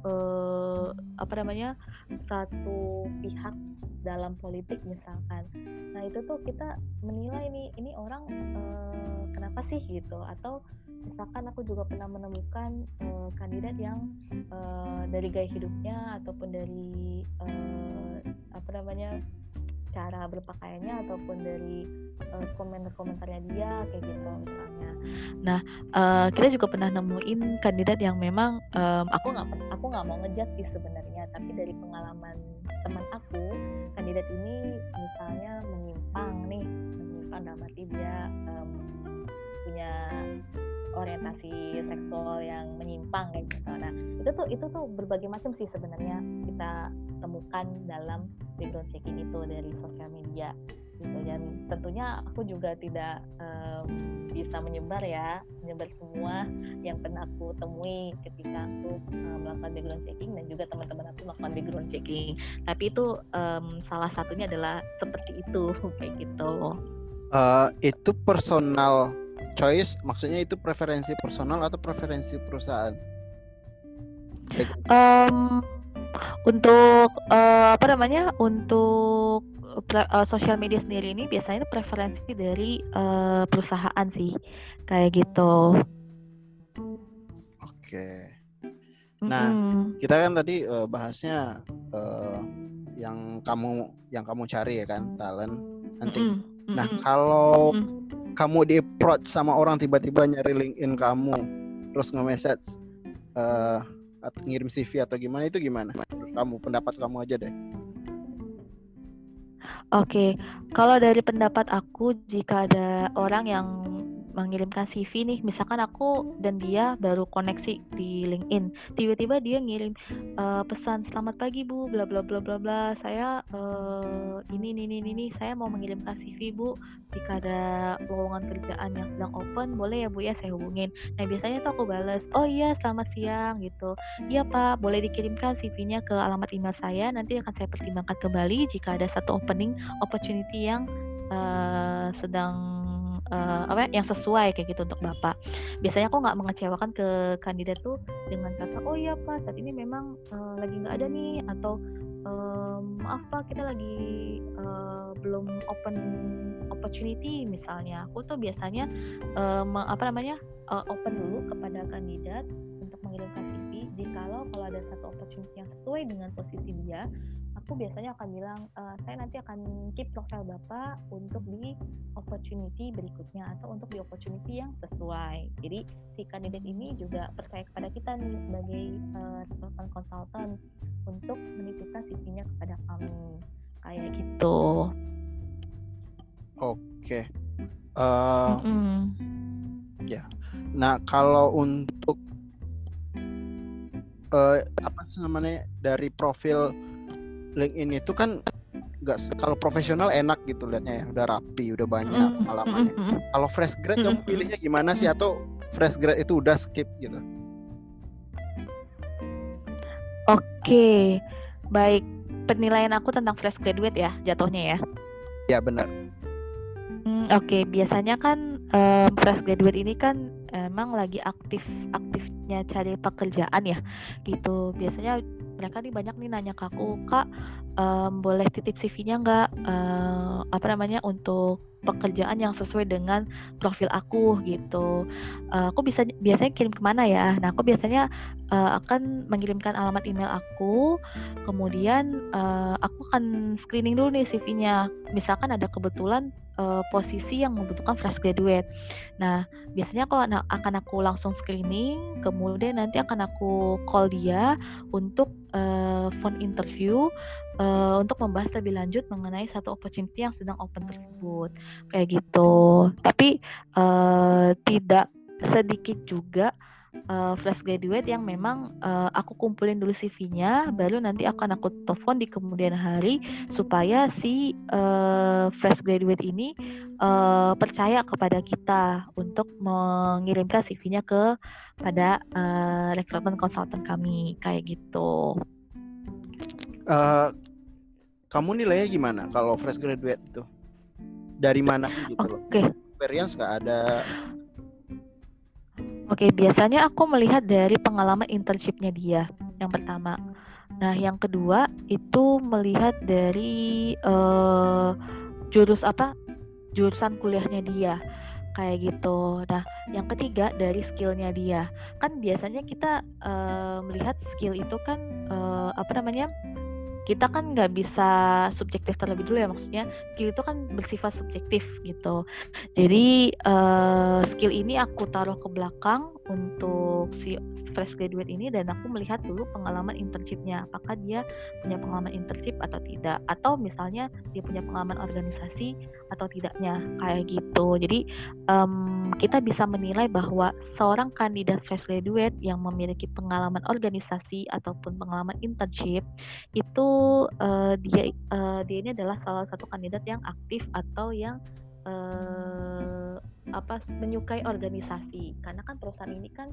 uh, apa namanya satu pihak dalam politik misalkan. Nah itu tuh kita menilai nih ini orang uh, kenapa sih gitu? Atau misalkan aku juga pernah menemukan uh, kandidat yang uh, dari gaya hidupnya ataupun dari uh, apa namanya cara berpakaiannya ataupun dari uh, komentar-komentarnya dia kayak gitu misalnya. Nah uh, kita juga pernah nemuin kandidat yang memang um, aku nggak aku nggak mau ngejat sih sebenarnya, tapi dari pengalaman teman aku kandidat ini misalnya menyimpang nih menyimpang dalam arti dia um, punya orientasi seksual yang menyimpang kayak gitu. Nah itu tuh itu tuh berbagai macam sih sebenarnya kita temukan dalam background checking itu dari sosial media gitu. Dan tentunya aku juga tidak um, bisa menyebar ya menyebar semua yang pernah aku temui ketika aku um, melakukan background checking dan juga teman-teman aku melakukan background checking. Tapi itu um, salah satunya adalah seperti itu kayak gitu. Uh, itu personal choice maksudnya itu preferensi personal atau preferensi perusahaan? Um, untuk uh, apa namanya untuk uh, sosial media sendiri ini biasanya preferensi dari uh, perusahaan sih kayak gitu. Oke. Nah, mm-hmm. kita kan tadi uh, bahasnya uh, yang kamu yang kamu cari ya kan talent hunting. Mm-hmm. Nah, kalau mm-hmm kamu di approach sama orang tiba-tiba nyari LinkedIn kamu terus nge-message uh, atau ngirim CV atau gimana itu gimana? kamu pendapat kamu aja deh. Oke, kalau dari pendapat aku, jika ada orang yang mengirimkan CV nih. Misalkan aku dan dia baru koneksi di LinkedIn. Tiba-tiba dia ngirim uh, pesan selamat pagi bu bla bla bla bla bla. Saya uh, ini ini ini ini saya mau mengirimkan CV bu. Jika ada lowongan kerjaan yang sedang open boleh ya bu ya saya hubungin. Nah biasanya tuh aku balas oh iya selamat siang gitu. Iya pak boleh dikirimkan CV-nya ke alamat email saya. Nanti akan saya pertimbangkan kembali jika ada satu opening opportunity yang uh, sedang uh, apa yang sesuai kayak gitu untuk bapak. Biasanya aku nggak mengecewakan ke kandidat tuh dengan kata oh iya pak saat ini memang uh, lagi nggak ada nih atau um, maaf pak kita lagi uh, belum open opportunity misalnya. Aku tuh biasanya um, apa namanya uh, open dulu kepada kandidat untuk mengirimkan CV. Jikalau kalau ada satu opportunity yang sesuai dengan posisi dia aku biasanya akan bilang uh, saya nanti akan keep profile bapak untuk di opportunity berikutnya atau untuk di opportunity yang sesuai. Jadi si kandidat ini juga percaya kepada kita nih sebagai uh, recruitment consultant untuk menitipkan CV-nya kepada kami. Kayak gitu. Oke. Okay. uh, mm -hmm. ya. Nah kalau untuk uh, apa sih namanya dari profil LinkedIn itu kan nggak kalau profesional enak gitu liatnya ya. Udah rapi udah banyak mm, pengalamannya. mm, mm, kalau fresh grade kamu pilihnya gimana sih? Atau fresh grade itu udah skip gitu? Oke baik. Penilaian aku tentang fresh graduate ya jatuhnya ya? Ya benar. Hmm, oke. Okay. biasanya kan um, fresh graduate ini kan emang lagi aktif aktifnya cari pekerjaan ya gitu. Biasanya mereka nih banyak nih nanya ke aku kak um, boleh titip CV-nya nggak uh, apa namanya untuk pekerjaan yang sesuai dengan profil aku gitu. Uh, aku bisa biasanya kirim ke mana ya? Nah aku biasanya uh, akan mengirimkan alamat email aku, kemudian uh, aku akan screening dulu nih CV-nya. Misalkan ada kebetulan uh, posisi yang membutuhkan fresh graduate. Nah biasanya aku akan aku langsung screening, kemudian nanti akan aku call dia untuk uh, phone interview uh, untuk membahas lebih lanjut mengenai satu opportunity yang sedang open tersebut kayak gitu tapi uh, tidak sedikit juga uh, fresh graduate yang memang uh, aku kumpulin dulu CV-nya, baru nanti akan aku telepon di kemudian hari supaya si uh, fresh graduate ini uh, percaya kepada kita untuk mengirimkan CV-nya ke pada uh, recruitment consultant kami kayak gitu. Uh, kamu nilainya gimana kalau fresh graduate itu? Dari mana gitu Oke. Okay. Experience nggak ada? Oke, biasanya aku melihat dari pengalaman internshipnya dia yang pertama. Nah, yang kedua itu melihat dari uh, jurus apa? Jurusan kuliahnya dia kayak gitu. Nah, yang ketiga dari skillnya dia. Kan biasanya kita uh, melihat skill itu kan uh, apa namanya? Kita kan nggak bisa subjektif terlebih dulu ya maksudnya skill itu kan bersifat subjektif gitu. Jadi uh, skill ini aku taruh ke belakang untuk si fresh graduate ini dan aku melihat dulu pengalaman internshipnya apakah dia punya pengalaman internship atau tidak. Atau misalnya dia punya pengalaman organisasi atau tidaknya kayak gitu. Jadi um, kita bisa menilai bahwa seorang kandidat fresh graduate yang memiliki pengalaman organisasi ataupun pengalaman internship itu uh, dia uh, dia ini adalah salah satu kandidat yang aktif atau yang uh, apa menyukai organisasi. Karena kan perusahaan ini kan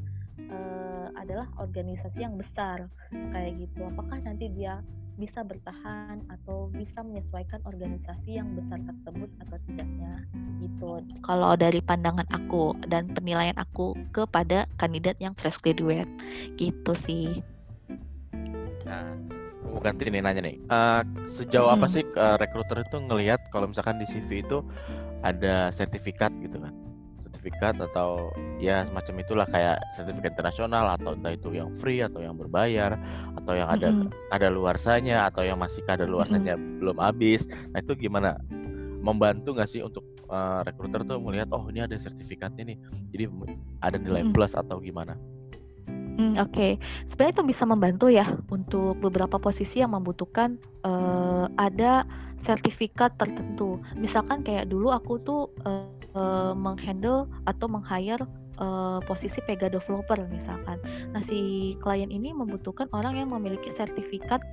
uh, adalah organisasi yang besar kayak gitu. Apakah nanti dia bisa bertahan atau bisa menyesuaikan organisasi yang besar tersebut atau tidaknya gitu. Kalau dari pandangan aku dan penilaian aku kepada kandidat yang fresh graduate gitu sih. Nah mau ganti nih nanya nih. Uh, sejauh hmm. apa sih uh, rekruter itu ngelihat kalau misalkan di CV itu ada sertifikat gitu kan sertifikat atau ya semacam itulah kayak sertifikat internasional atau entah itu yang free atau yang berbayar atau yang ada mm -hmm. ada luarsanya atau yang masih ada luarsanya mm -hmm. belum habis nah itu gimana membantu nggak sih untuk uh, rekruter tuh melihat oh ini ada sertifikatnya nih jadi ada nilai mm -hmm. plus atau gimana Hmm, Oke, okay. sebenarnya itu bisa membantu ya untuk beberapa posisi yang membutuhkan uh, ada sertifikat tertentu. Misalkan kayak dulu aku tuh uh, uh, menghandle atau meng-hire uh, posisi Pega developer misalkan. Nah si klien ini membutuhkan orang yang memiliki sertifikat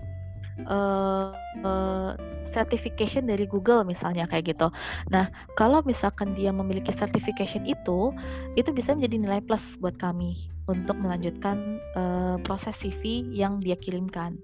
uh, uh, certification dari Google misalnya kayak gitu. Nah, kalau misalkan dia memiliki certification itu, itu bisa menjadi nilai plus buat kami untuk melanjutkan uh, proses CV yang dia kirimkan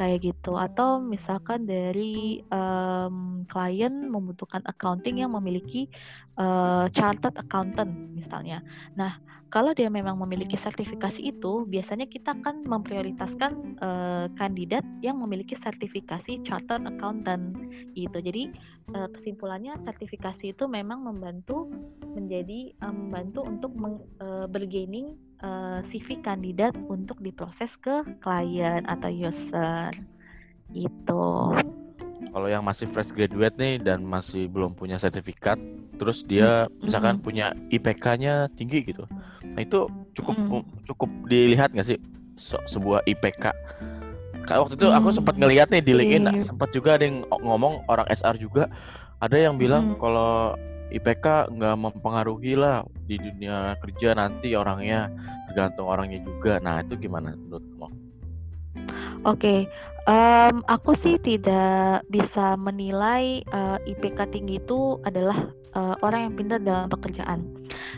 kayak gitu atau misalkan dari um, klien membutuhkan accounting yang memiliki uh, chartered accountant misalnya. Nah, kalau dia memang memiliki sertifikasi itu, biasanya kita akan memprioritaskan uh, kandidat yang memiliki sertifikasi chartered accountant gitu. Jadi uh, kesimpulannya sertifikasi itu memang membantu menjadi um, membantu untuk meng, uh, bergaining uh, CV kandidat untuk diproses ke klien atau user gitu. Kalau yang masih fresh graduate nih dan masih belum punya sertifikat, terus dia mm-hmm. misalkan punya IPK-nya tinggi gitu, nah itu cukup mm-hmm. cukup dilihat nggak sih se- sebuah IPK? Kalau waktu itu aku sempat ngeliat nih di LinkedIn, mm-hmm. sempat juga ada yang ngomong orang SR juga, ada yang bilang mm-hmm. kalau IPK nggak mempengaruhi lah di dunia kerja nanti orangnya tergantung orangnya juga. Nah itu gimana menurut kamu? Oke, okay. um, aku sih tidak bisa menilai uh, eh, IPK tinggi itu adalah uh, orang yang pintar dalam pekerjaan.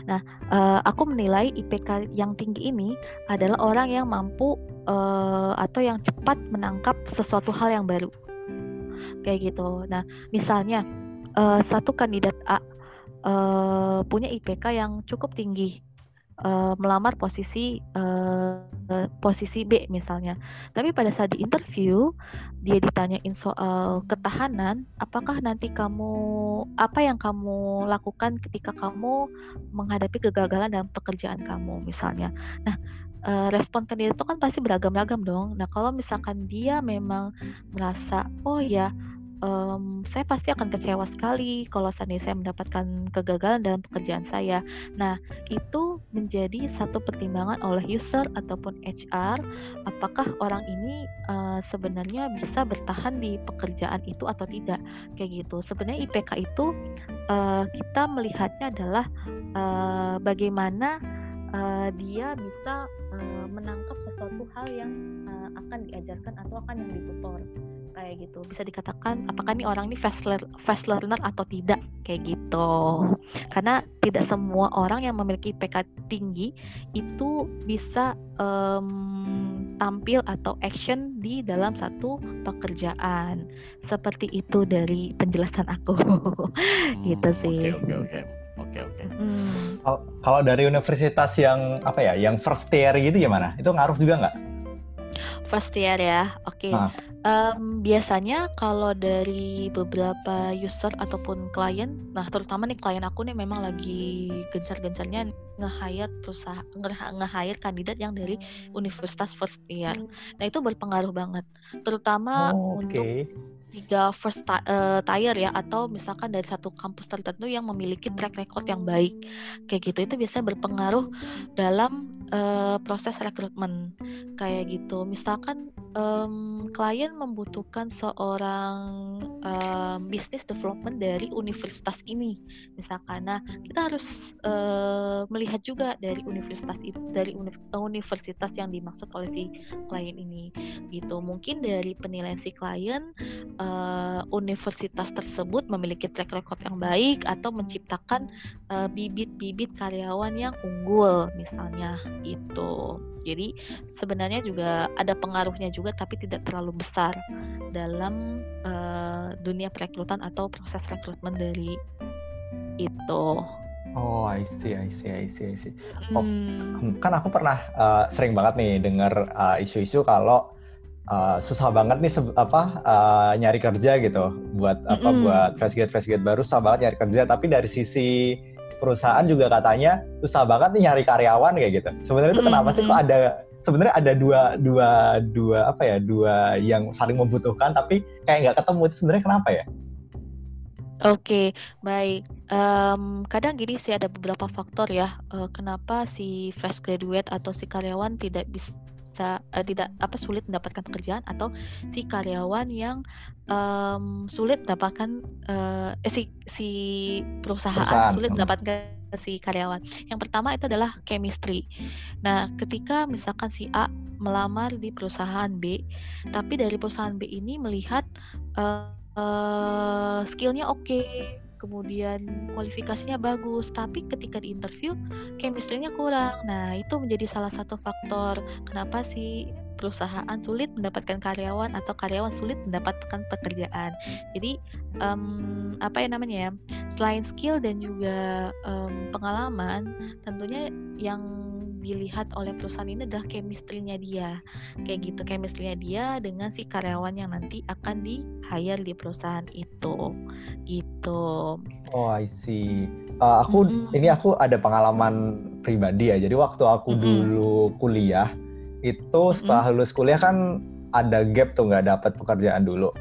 Nah, uh, aku menilai IPK yang tinggi ini adalah orang yang mampu uh, atau yang cepat menangkap sesuatu hal yang baru, kayak gitu. Nah, misalnya uh, satu kandidat A uh, punya IPK yang cukup tinggi uh, melamar posisi uh, posisi B misalnya. Tapi pada saat di interview dia ditanyain soal ketahanan, apakah nanti kamu apa yang kamu lakukan ketika kamu menghadapi kegagalan dalam pekerjaan kamu misalnya. Nah, uh, respon kandidat itu kan pasti beragam-agam dong. Nah, kalau misalkan dia memang merasa oh ya um, saya pasti akan kecewa sekali kalau seandainya saya mendapatkan kegagalan dalam pekerjaan saya. Nah, itu menjadi satu pertimbangan oleh user ataupun HR, apakah orang ini uh, sebenarnya bisa bertahan di pekerjaan itu atau tidak, kayak gitu. Sebenarnya IPK itu uh, kita melihatnya adalah uh, bagaimana uh, dia bisa uh, menangkap sesuatu hal yang uh, akan diajarkan atau akan yang ditutor kayak gitu bisa dikatakan apakah nih orang ini fast, learner, fast learner atau tidak kayak gitu karena tidak semua orang yang memiliki IPK tinggi itu bisa um, tampil atau action di dalam satu pekerjaan seperti itu dari penjelasan aku hmm, gitu sih oke okay, oke okay, oke Oke oke. Hmm. Kalau dari universitas yang apa ya, yang first year gitu gimana? Itu ngaruh juga nggak? First year ya, oke. Okay. Nah. Um, biasanya kalau dari beberapa user ataupun klien, nah terutama nih klien aku nih memang lagi gencar-gencarnya nge-hire perusahaan nge-hire kandidat yang dari universitas first year. Nah itu berpengaruh banget, terutama oh, okay. untuk tiga first uh, tier ya atau misalkan dari satu kampus tertentu yang memiliki track record yang baik. Kayak gitu itu biasanya berpengaruh dalam uh, proses rekrutmen. Kayak gitu misalkan um, klien membutuhkan seorang um, business development dari universitas ini misalkan. Nah kita harus uh, melihat juga dari universitas itu dari universitas yang dimaksud oleh si klien ini gitu. Mungkin dari penilaian si klien uh, universitas tersebut memiliki track record yang baik atau menciptakan uh, bibit-bibit karyawan yang unggul misalnya itu. Jadi sebenarnya juga ada pengaruhnya juga tapi tidak terlalu besar dalam uh, dunia perekrutan atau proses rekrutmen dari itu. Oh, I see, I see, I see, I see. Oh, hmm. kan aku pernah uh, sering banget nih dengar isu-isu kalau uh, susah banget nih apa uh, nyari kerja gitu. Buat mm -hmm. apa buat fresh grad fresh grad baru susah banget nyari kerja. Tapi dari sisi perusahaan juga katanya susah banget nih nyari karyawan kayak gitu. Sebenarnya itu kenapa sih kok ada sebenarnya ada dua dua dua apa ya dua yang saling membutuhkan tapi kayak nggak ketemu itu sebenarnya kenapa ya? Oke, baik. um, kadang gini sih ada beberapa faktor ya uh, kenapa si fresh graduate atau si karyawan tidak bisa uh, tidak apa sulit mendapatkan pekerjaan atau si karyawan yang um, sulit mendapatkan uh, eh, si si perusahaan, perusahaan. sulit mendapatkan si karyawan. Yang pertama itu adalah chemistry. Nah, ketika misalkan si A melamar di perusahaan B, tapi dari perusahaan B ini melihat uh, uh, skillnya oke, okay, kemudian kualifikasinya bagus, tapi ketika di interview chemistry-nya kurang. Nah, itu menjadi salah satu faktor kenapa sih perusahaan sulit mendapatkan karyawan atau karyawan sulit mendapatkan pekerjaan. Jadi um, apa ya namanya ya? Selain skill dan juga um, pengalaman, tentunya yang dilihat oleh perusahaan ini adalah chemistry-nya dia. Kayak gitu, chemistry-nya dia dengan si karyawan yang nanti akan di hire di perusahaan itu. Gitu. Oh, I see. Uh, aku mm-hmm. ini aku ada pengalaman pribadi ya. Jadi waktu aku mm-hmm. dulu kuliah itu setelah lulus kuliah kan ada gap tuh nggak dapat pekerjaan dulu.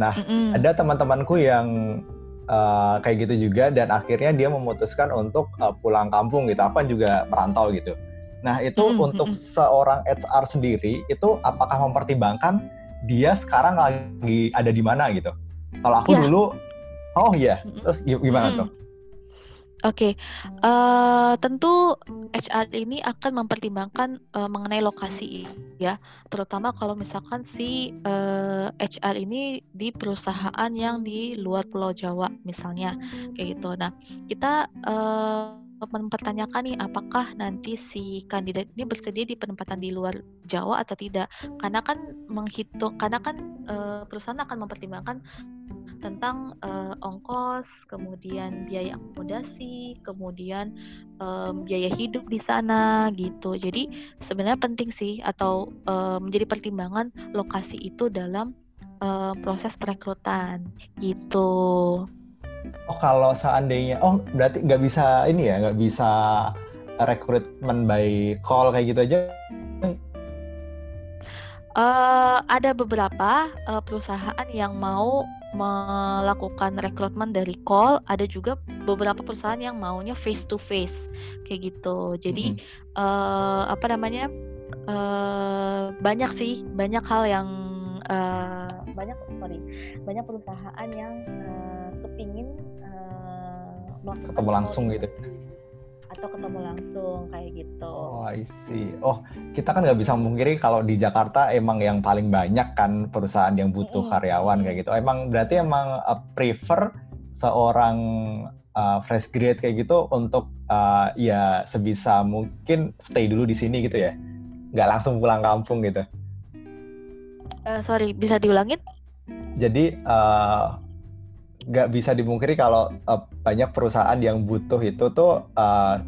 Nah, mm-hmm. ada teman-temanku yang uh, kayak gitu juga dan akhirnya dia memutuskan untuk uh, pulang kampung gitu. Apa juga perantau gitu. Nah, itu mm untuk seorang HR sendiri itu apakah mempertimbangkan dia sekarang lagi ada di mana gitu? Kalau aku yeah. dulu oh iya, yeah. terus gimana mm tuh? Oke, okay. uh, eh, tentu HR ini akan mempertimbangkan uh, mengenai lokasi ya, terutama kalau misalkan si uh, eh, HR ini di perusahaan yang di luar Pulau Jawa misalnya, kayak gitu. Nah, kita uh, mempertanyakan nih apakah nanti si kandidat ini bersedia di penempatan di luar Jawa atau tidak karena kan menghitung karena kan e, perusahaan akan mempertimbangkan tentang e, ongkos kemudian biaya akomodasi kemudian e, biaya hidup di sana gitu jadi sebenarnya penting sih atau e, menjadi pertimbangan lokasi itu dalam e, proses perekrutan gitu. Oh kalau seandainya, oh berarti nggak bisa ini ya, nggak bisa rekrutmen by call kayak gitu aja? Uh, ada beberapa uh, perusahaan yang mau melakukan rekrutmen dari call, ada juga beberapa perusahaan yang maunya face to face kayak gitu. Jadi mm -hmm. uh, apa namanya uh, banyak sih, banyak hal yang uh, banyak sorry, banyak perusahaan yang uh, kepingin ketemu langsung gitu atau ketemu langsung kayak gitu. Oh, I see. Oh, kita kan nggak bisa memungkiri kalau di Jakarta emang yang paling banyak kan perusahaan yang butuh mm -hmm. karyawan kayak gitu. Emang berarti emang uh, prefer seorang uh, fresh grade kayak gitu untuk uh, ya sebisa mungkin stay dulu di sini gitu ya, nggak langsung pulang kampung gitu. Uh, sorry, bisa diulangin? Jadi uh, nggak bisa dimungkiri kalau uh, banyak perusahaan yang butuh itu tuh uh,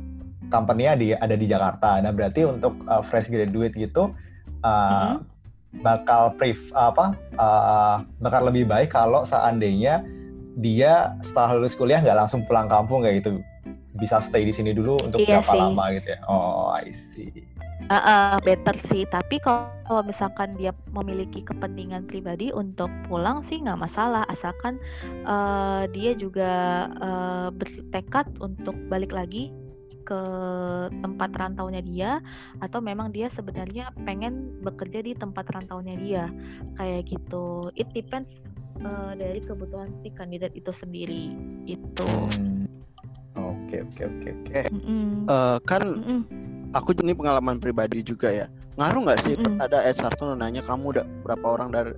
company-nya di, ada di Jakarta. Nah berarti untuk uh, fresh graduate gitu uh, mm-hmm. bakal brief apa uh, bakal lebih baik kalau seandainya dia setelah lulus kuliah nggak langsung pulang kampung kayak gitu bisa stay di sini dulu untuk iya berapa sih. lama gitu ya. Oh I see. Uh, uh, better sih, tapi kalau misalkan dia memiliki kepentingan pribadi untuk pulang sih nggak masalah, asalkan uh, dia juga uh, bertekad untuk balik lagi ke tempat rantaunya dia atau memang dia sebenarnya pengen bekerja di tempat rantaunya dia kayak gitu it depends uh, dari kebutuhan si kandidat itu sendiri gitu hmm. Oke oke oke oke. Kan mm -mm aku ini pengalaman pribadi juga ya. Ngaruh nggak sih mm. ada HR tuh nanya kamu udah berapa orang dari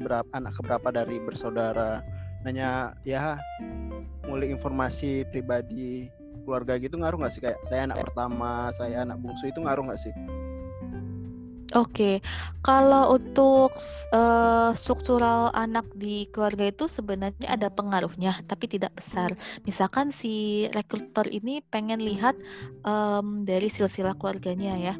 berapa anak keberapa dari bersaudara? Nanya ya mulai informasi pribadi keluarga gitu ngaruh nggak sih? Kayak saya anak pertama saya anak bungsu itu ngaruh nggak sih Oke, kalau untuk uh, struktural anak di keluarga itu sebenarnya ada pengaruhnya, tapi tidak besar. Misalkan si rekruter ini pengen lihat um, dari silsilah keluarganya ya.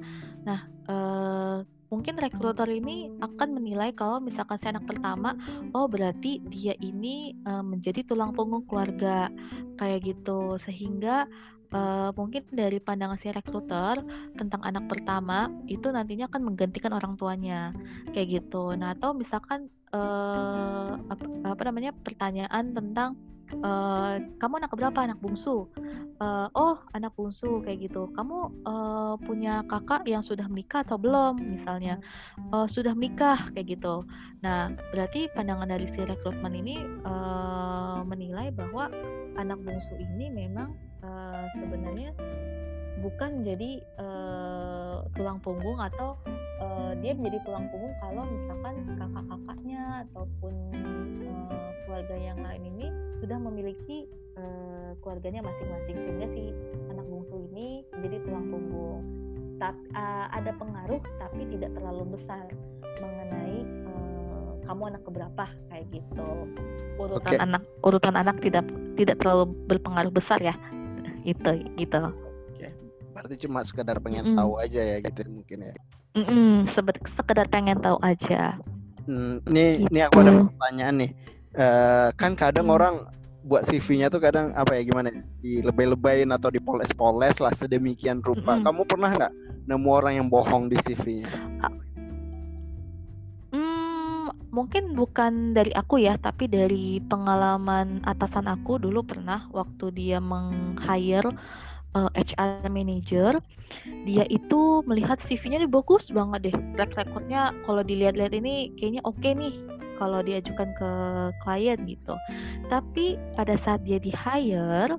Nah, uh, mungkin rekruter ini akan menilai kalau misalkan si anak pertama, oh berarti dia ini uh, menjadi tulang punggung keluarga kayak gitu, sehingga uh, mungkin dari pandangan si rekruter tentang anak pertama itu nantinya akan menggantikan orang tuanya kayak gitu. Nah atau misalkan uh, apa, apa namanya pertanyaan tentang uh, kamu anak berapa? Anak bungsu? Uh, oh anak bungsu kayak gitu. Kamu uh, punya kakak yang sudah menikah atau belum? misalnya. Uh, sudah menikah kayak gitu. Nah berarti pandangan dari si rekrutmen ini uh, menilai bahwa anak bungsu ini memang uh, sebenarnya bukan menjadi uh, tulang punggung atau uh, dia menjadi tulang punggung kalau misalkan kakak-kakaknya ataupun uh, keluarga yang lain ini sudah memiliki uh, keluarganya masing-masing sehingga si anak bungsu ini menjadi tulang punggung. Tapi uh, ada pengaruh tapi tidak terlalu besar mengenai uh, kamu anak keberapa kayak gitu. Urutan okay. anak urutan anak tidak tidak terlalu berpengaruh besar ya. Itu gitu. Oke. Berarti cuma sekedar pengen mm. tahu aja ya gitu mungkin ya. Mm -mm, sekedar pengen tahu aja. Hmm, ini gitu. ini aku ada pertanyaan nih. Uh, kan kadang hmm. orang buat CV-nya tuh kadang apa ya gimana ya? dilebay-lebayin atau dipoles-poles lah sedemikian rupa. Hmm. Kamu pernah nggak nemu orang yang bohong di CV-nya? Mungkin bukan dari aku ya, tapi dari pengalaman atasan aku dulu pernah waktu dia meng-hire uh, eh, HR manager dia itu melihat CV-nya ini bagus banget deh. Track recordnya kalau dilihat-lihat ini kayaknya oke okay nih kalau diajukan ke klien gitu. Tapi pada saat dia di hire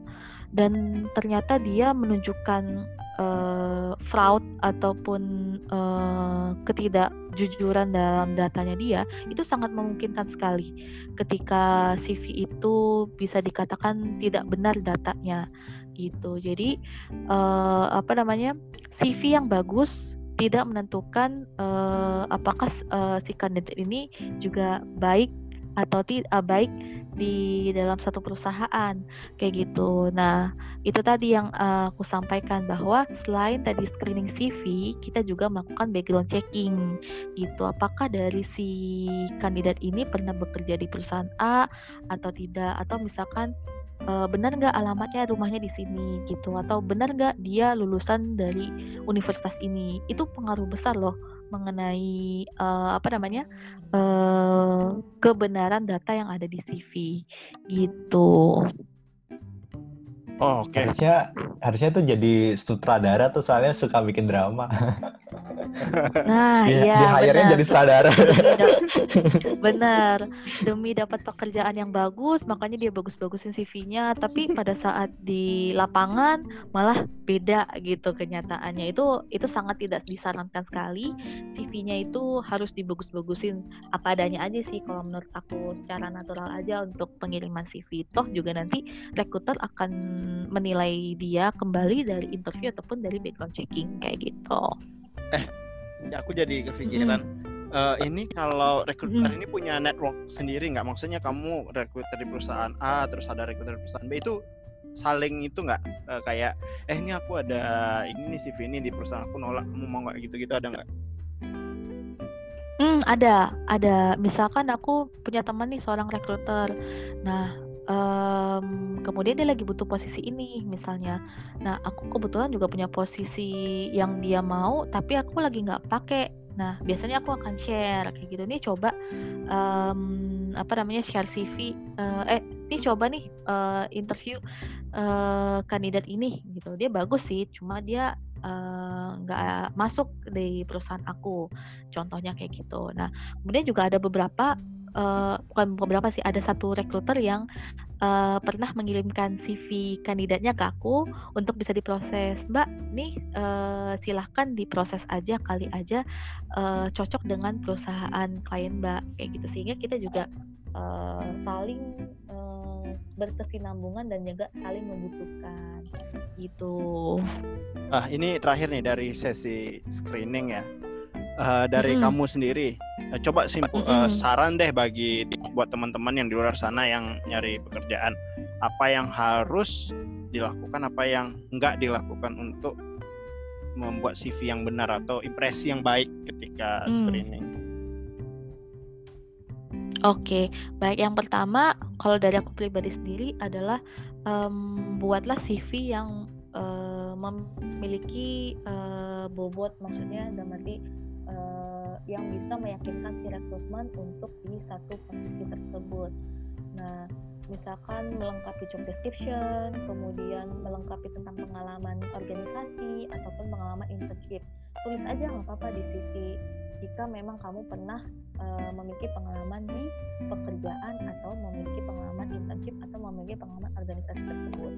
dan ternyata dia menunjukkan uh, fraud ataupun uh, ketidakjujuran dalam datanya dia itu sangat memungkinkan sekali ketika CV itu bisa dikatakan tidak benar datanya gitu. Jadi uh, apa namanya CV yang bagus tidak menentukan uh, apakah uh, si kandidat ini juga baik atau tidak uh, baik di dalam satu perusahaan kayak gitu. Nah, itu tadi yang uh, aku sampaikan bahwa selain tadi screening CV, kita juga melakukan background checking gitu. Apakah dari si kandidat ini pernah bekerja di perusahaan A atau tidak atau misalkan uh, benar nggak alamatnya rumahnya di sini gitu atau benar nggak dia lulusan dari universitas ini itu pengaruh besar loh mengenai uh, apa namanya uh, kebenaran data yang ada di CV gitu. Oh, oke. Okay. Harusnya harusnya tuh jadi sutradara tuh soalnya suka bikin drama. Nah, iya. Di hire jadi sutradara. benar. Demi dapat pekerjaan yang bagus, makanya dia bagus-bagusin CV-nya, tapi pada saat di lapangan malah beda gitu kenyataannya. Itu itu sangat tidak disarankan sekali. CV-nya itu harus dibagus-bagusin apa adanya aja sih kalau menurut aku secara natural aja untuk pengiriman CV. Toh juga nanti rekruter akan menilai dia kembali dari interview ataupun dari background checking kayak gitu. Eh, aku jadi kepikiran. Hmm. Uh, ini kalau rekruter hmm. ini punya network sendiri nggak? Maksudnya kamu rekruter di perusahaan A, terus ada rekruter di perusahaan B itu saling itu nggak uh, kayak eh ini aku ada ini nih CV ini di perusahaan aku nolak kamu mau nggak gitu-gitu ada nggak? Hmm, ada, ada. Misalkan aku punya teman nih seorang rekruter. Nah, um, kemudian dia lagi butuh posisi ini misalnya. Nah aku kebetulan juga punya posisi yang dia mau tapi aku lagi nggak pakai. Nah biasanya aku akan share kayak gitu. Nih coba um, apa namanya share CV uh, eh ini coba nih uh, interview uh, kandidat ini gitu. Dia bagus sih cuma dia nggak uh, masuk di perusahaan aku contohnya kayak gitu. Nah kemudian juga ada beberapa uh, bukan beberapa sih ada satu rekruter yang uh, pernah mengirimkan CV kandidatnya ke aku untuk bisa diproses. Mbak nih uh, silahkan diproses aja kali aja uh, cocok dengan perusahaan klien mbak. Kayak gitu. Sehingga kita juga uh, saling uh, berkesinambungan dan juga saling membutuhkan. Gitu. Ah ini terakhir nih dari sesi screening ya uh, dari hmm. kamu sendiri. Uh, coba sih uh, uh, saran deh bagi buat teman-teman yang di luar sana yang nyari pekerjaan. Apa yang harus dilakukan, apa yang enggak dilakukan untuk membuat CV yang benar atau impresi yang baik ketika hmm. screening. Oke, baik. Yang pertama, kalau dari aku pribadi sendiri adalah um, buatlah CV yang uh, memiliki uh, bobot, maksudnya dalam arti uh, yang bisa meyakinkan si rekrutmen untuk di satu posisi tersebut Nah, misalkan melengkapi job description, kemudian melengkapi tentang pengalaman organisasi ataupun pengalaman internship. Tulis aja nggak apa-apa di CV jika memang kamu pernah uh, memiliki pengalaman di pekerjaan atau memiliki pengalaman internship atau memiliki pengalaman organisasi tersebut.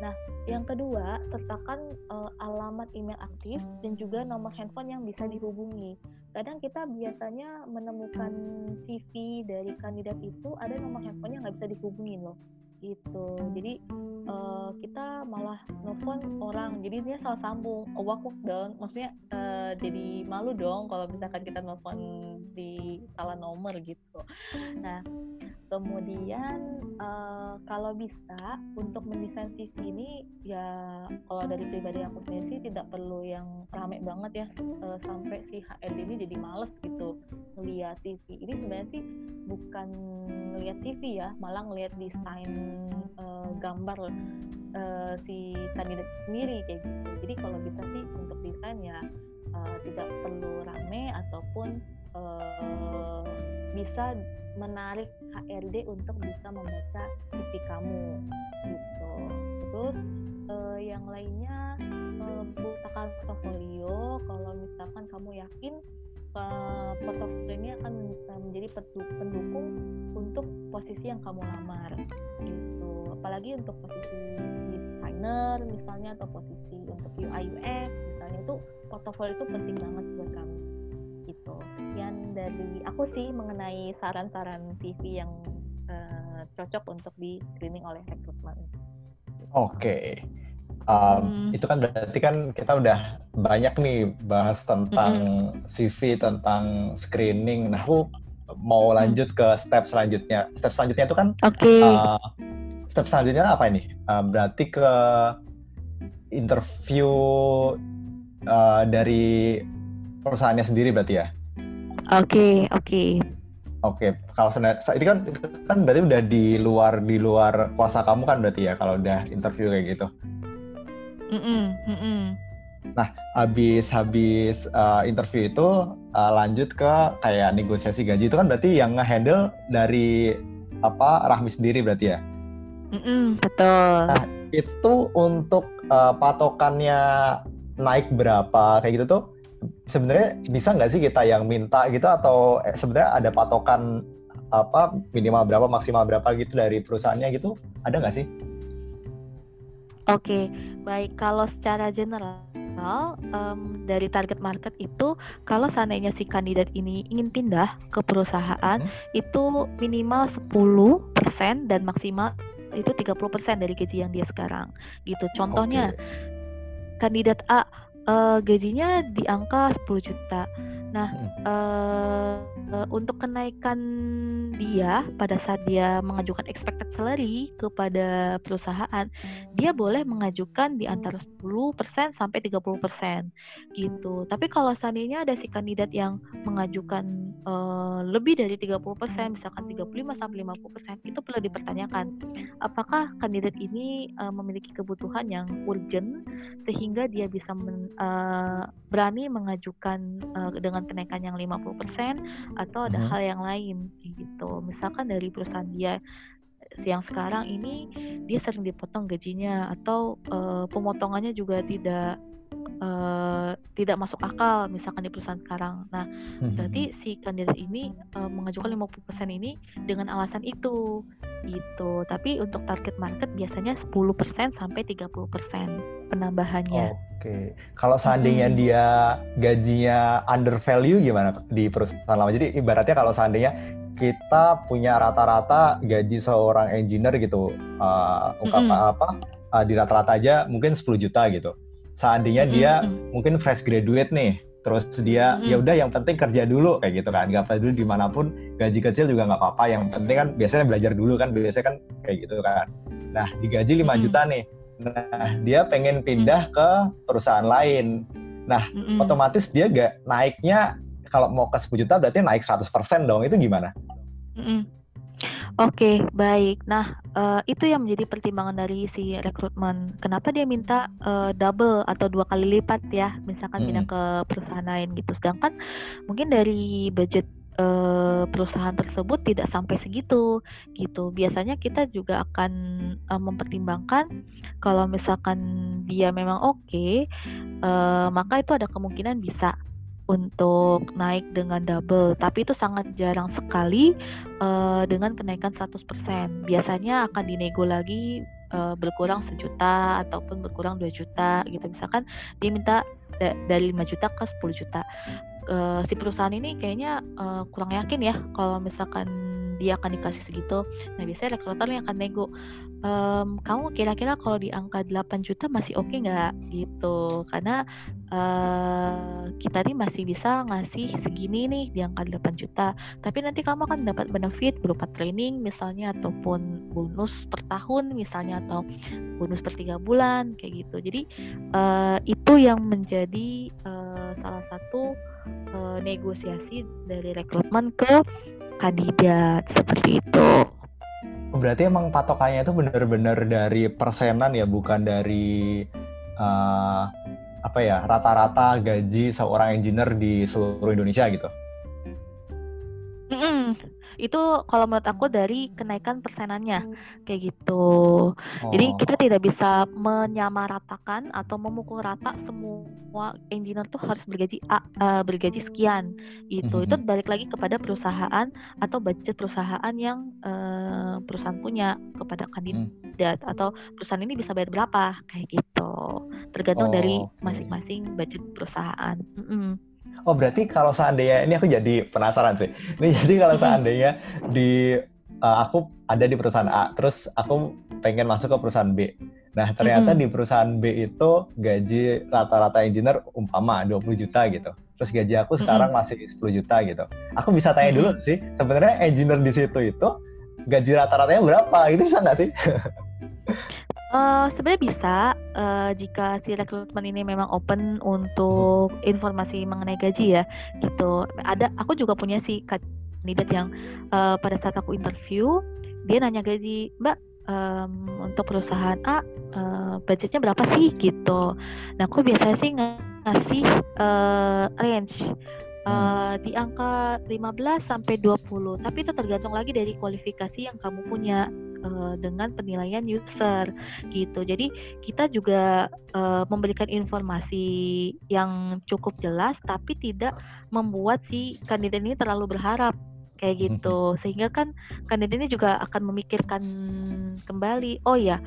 Nah, yang kedua, sertakan uh, alamat email aktif dan juga nomor handphone yang bisa dihubungi. Kadang kita biasanya menemukan CV dari kandidat itu ada nomor handphone yang nggak bisa dihubungi loh gitu. Jadi uh, kita malah nelfon orang. Jadi dia salah sambung. Awak oh, dong maksudnya uh, jadi malu dong kalau misalkan kita nelfon di salah nomor gitu. Nah kemudian uh, kalau bisa untuk mendesain CV ini ya kalau dari pribadi aku sendiri sih tidak perlu yang rame banget ya uh, sampai si HRD ini jadi males gitu ngeliat CV ini sebenarnya sih bukan ngeliat CV ya malah ngeliat desain uh, gambar uh, si kandidat sendiri kayak gitu. Jadi kalau bisa sih untuk desain ya uh, tidak perlu rame ataupun uh, bisa menarik HRD untuk bisa membaca CV kamu gitu. Terus uh, yang lainnya uh, portfolio kalau misalkan kamu yakin uh, portfolio ini akan menjadi pendukung untuk posisi yang kamu lamar gitu. Apalagi untuk posisi designer misalnya atau posisi untuk UI UX misalnya itu portfolio itu penting banget buat kamu gitu. Sekian dari aku sih mengenai saran-saran TV yang uh, cocok untuk di screening oleh rekrutmen. Oke. okay. Um, hmm. itu kan berarti kan kita udah banyak nih bahas tentang hmm. CV tentang screening nah aku mau lanjut ke step selanjutnya step selanjutnya itu kan okay. uh, step selanjutnya apa ini uh, berarti ke interview uh, dari perusahaannya sendiri berarti ya? Oke, okay, oke. Okay. Oke, okay. kalau ini kan kan berarti udah di luar di luar kuasa kamu kan berarti ya kalau udah interview kayak gitu. Mm -mm, mm -mm. Nah, habis habis uh, interview itu uh, lanjut ke kayak negosiasi gaji itu kan berarti yang ngehandle dari apa Rahmi sendiri berarti ya? Mm -mm, betul. Nah, itu untuk uh, patokannya naik berapa kayak gitu tuh sebenarnya bisa nggak sih kita yang minta gitu atau eh, sebenarnya ada patokan apa minimal berapa maksimal berapa gitu dari perusahaannya gitu ada nggak sih? Oke baik kalau secara general um, dari target market itu kalau seandainya si kandidat ini ingin pindah ke perusahaan hmm. itu minimal 10% dan maksimal itu 30% dari gaji yang dia sekarang gitu. Contohnya okay. kandidat A uh, gajinya di angka 10 juta. Nah, uh, uh, untuk kenaikan dia pada saat dia mengajukan expected salary kepada perusahaan, dia boleh mengajukan di antara 10% sampai 30% gitu. Tapi kalau seandainya ada si kandidat yang mengajukan uh, lebih dari 30%, misalkan 35 sampai 50%, itu perlu dipertanyakan. Apakah kandidat ini uh, memiliki kebutuhan yang urgent sehingga dia bisa men, uh, berani mengajukan uh, dengan dengan kenaikan yang 50% atau ada hmm. hal yang lain gitu. Misalkan dari perusahaan dia yang sekarang ini dia sering dipotong gajinya atau uh, pemotongannya juga tidak uh, tidak masuk akal misalkan di perusahaan sekarang. Nah, hmm. berarti si kandidat ini uh, mengajukan 50% ini dengan alasan itu gitu. Tapi untuk target market biasanya 10% sampai 30% penambahannya. Oke. Okay. Kalau seandainya hmm. dia gajinya under value gimana di perusahaan lama? Jadi ibaratnya kalau seandainya kita punya rata-rata gaji seorang engineer gitu uh, hmm. apa uh, di rata-rata aja mungkin 10 juta gitu seandainya dia mm-hmm. mungkin fresh graduate nih terus dia mm-hmm. ya udah yang penting kerja dulu kayak gitu kan nggak apa dulu di mana pun gaji kecil juga nggak apa-apa yang penting kan biasanya belajar dulu kan biasanya kan kayak gitu kan nah digaji 5 mm-hmm. juta nih nah dia pengen pindah ke perusahaan lain nah mm-hmm. otomatis dia gak naiknya kalau mau ke 10 juta berarti naik 100% dong itu gimana? Mm-hmm. Oke, baik. Nah, uh, itu yang menjadi pertimbangan dari si rekrutmen. Kenapa dia minta uh, double atau dua kali lipat ya, misalkan hmm. pindah ke perusahaan lain gitu. Sedangkan mungkin dari budget uh, perusahaan tersebut tidak sampai segitu gitu. Biasanya kita juga akan uh, mempertimbangkan kalau misalkan dia memang oke, okay, uh, maka itu ada kemungkinan bisa untuk naik dengan double, tapi itu sangat jarang sekali uh, dengan kenaikan 100%. Biasanya akan dinego lagi uh, berkurang sejuta ataupun berkurang 2 juta gitu. Misalkan dia minta da dari 5 juta ke 10 juta uh, si perusahaan ini kayaknya uh, kurang yakin ya kalau misalkan dia akan dikasih segitu. Nah biasanya rekruter yang akan nego. Um, kamu kira-kira kalau di angka 8 juta masih oke okay nggak gitu? Karena uh, kita nih masih bisa ngasih segini nih di angka 8 juta. Tapi nanti kamu akan dapat benefit berupa training misalnya ataupun bonus per tahun misalnya atau bonus per tiga bulan kayak gitu. Jadi uh, itu yang menjadi uh, salah satu uh, negosiasi dari rekrutmen ke kandidat seperti itu. Berarti emang patokannya itu benar-benar dari persenan ya, bukan dari uh, apa ya rata-rata gaji seorang engineer di seluruh Indonesia gitu. Itu kalau menurut aku dari kenaikan persenannya kayak gitu. Oh. Jadi kita tidak bisa menyamaratakan atau memukul rata semua engineer tuh harus bergaji A, uh, bergaji sekian gitu. Mm -hmm. Itu balik lagi kepada perusahaan atau budget perusahaan yang uh, perusahaan punya kepada kandidat mm. atau perusahaan ini bisa bayar berapa kayak gitu. Tergantung oh, dari masing-masing budget perusahaan. Mm -mm. Oh berarti kalau seandainya ini aku jadi penasaran sih. Ini jadi kalau seandainya di uh, aku ada di perusahaan A, terus aku pengen masuk ke perusahaan B. Nah ternyata mm-hmm. di perusahaan B itu gaji rata-rata engineer umpama 20 juta gitu. Terus gaji aku sekarang mm-hmm. masih 10 juta gitu. Aku bisa tanya dulu mm-hmm. sih, sebenarnya engineer di situ itu gaji rata-ratanya berapa? Itu bisa nggak sih? Uh, sebenarnya bisa uh, jika si rekrutmen ini memang open untuk informasi mengenai gaji ya gitu. Ada aku juga punya si kandidat yang uh, pada saat aku interview dia nanya gaji Mbak um, untuk perusahaan A uh, budgetnya berapa sih gitu. Nah aku biasanya sih ngasih uh, range uh, di angka 15 sampai 20 tapi itu tergantung lagi dari kualifikasi yang kamu punya uh, dengan penilaian user gitu. Jadi kita juga uh, memberikan informasi yang cukup jelas tapi tidak membuat si kandidat ini terlalu berharap kayak hmm. gitu. Sehingga kan kandidat ini juga akan memikirkan kembali oh ya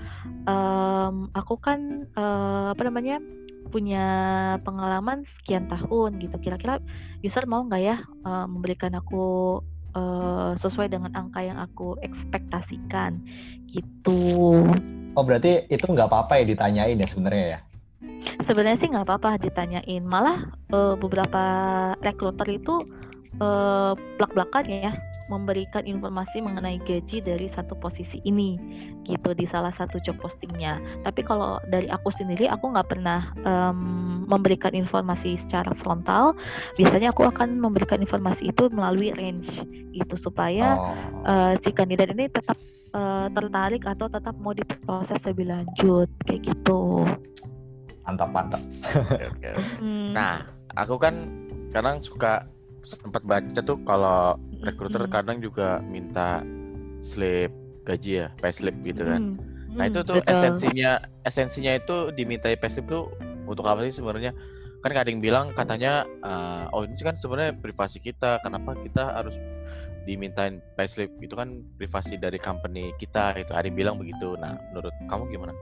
um, aku kan uh, apa namanya punya pengalaman sekian tahun gitu. Kira-kira user mau nggak ya uh, memberikan aku uh, sesuai dengan angka yang aku ekspektasikan gitu. Oh berarti itu nggak apa-apa ya ditanyain ya sebenarnya ya? Sebenarnya sih nggak apa-apa ditanyain. Malah uh, beberapa rekruter itu uh, belak-belakan ya memberikan informasi mengenai gaji dari satu posisi ini gitu di salah satu job postingnya. Tapi kalau dari aku sendiri aku nggak pernah um, memberikan informasi secara frontal. Biasanya aku akan memberikan informasi itu melalui range gitu supaya oh. uh, si kandidat ini tetap uh, tertarik atau tetap mau diproses lebih lanjut kayak gitu. Mantap mantap. okay, okay. Hmm. Nah aku kan kadang suka sempat baca tuh kalau rekruter hmm. kadang juga minta slip gaji ya, pay slip gitu kan. Hmm. Nah, itu tuh Betul. esensinya esensinya itu dimintai pay slip tuh untuk apa sih sebenarnya? Kan kadang bilang katanya uh, oh ini kan sebenarnya privasi kita, kenapa kita harus dimintain payslip itu kan privasi dari company kita itu ada yang bilang begitu nah menurut kamu gimana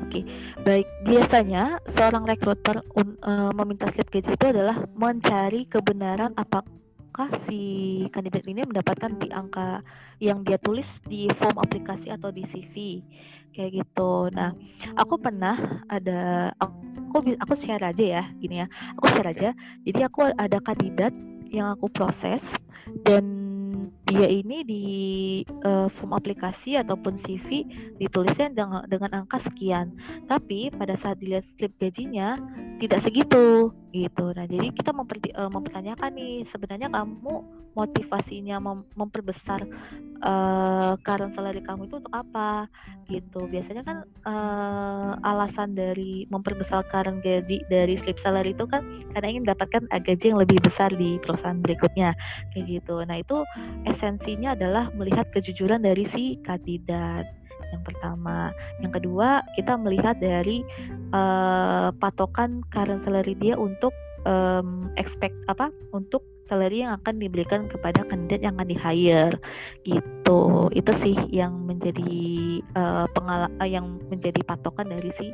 Oke, baik. Biasanya seorang rekruter uh, meminta slip gaji itu adalah mencari kebenaran apakah si kandidat ini mendapatkan di angka yang dia tulis di form aplikasi atau di CV kayak gitu. Nah, aku pernah ada aku aku share aja ya, gini ya. Aku share aja. Jadi aku ada kandidat yang aku proses dan dia ini di uh, form aplikasi ataupun CV ditulisnya dengan, dengan angka sekian. Tapi pada saat dilihat slip gajinya tidak segitu gitu. Nah, jadi kita memper, uh, mempertanyakan nih sebenarnya kamu motivasinya mem memperbesar uh, current salary kamu itu untuk apa gitu. Biasanya kan uh, alasan dari memperbesar current gaji dari slip salary itu kan karena ingin mendapatkan gaji yang lebih besar di perusahaan berikutnya kayak gitu. Nah, itu esensinya adalah melihat kejujuran dari si kandidat yang pertama. Yang kedua, kita melihat dari uh, patokan current salary dia untuk um, expect apa? Untuk salary yang akan diberikan kepada kandidat yang akan di hire gitu. Itu sih yang menjadi uh, pengala uh, yang menjadi patokan dari si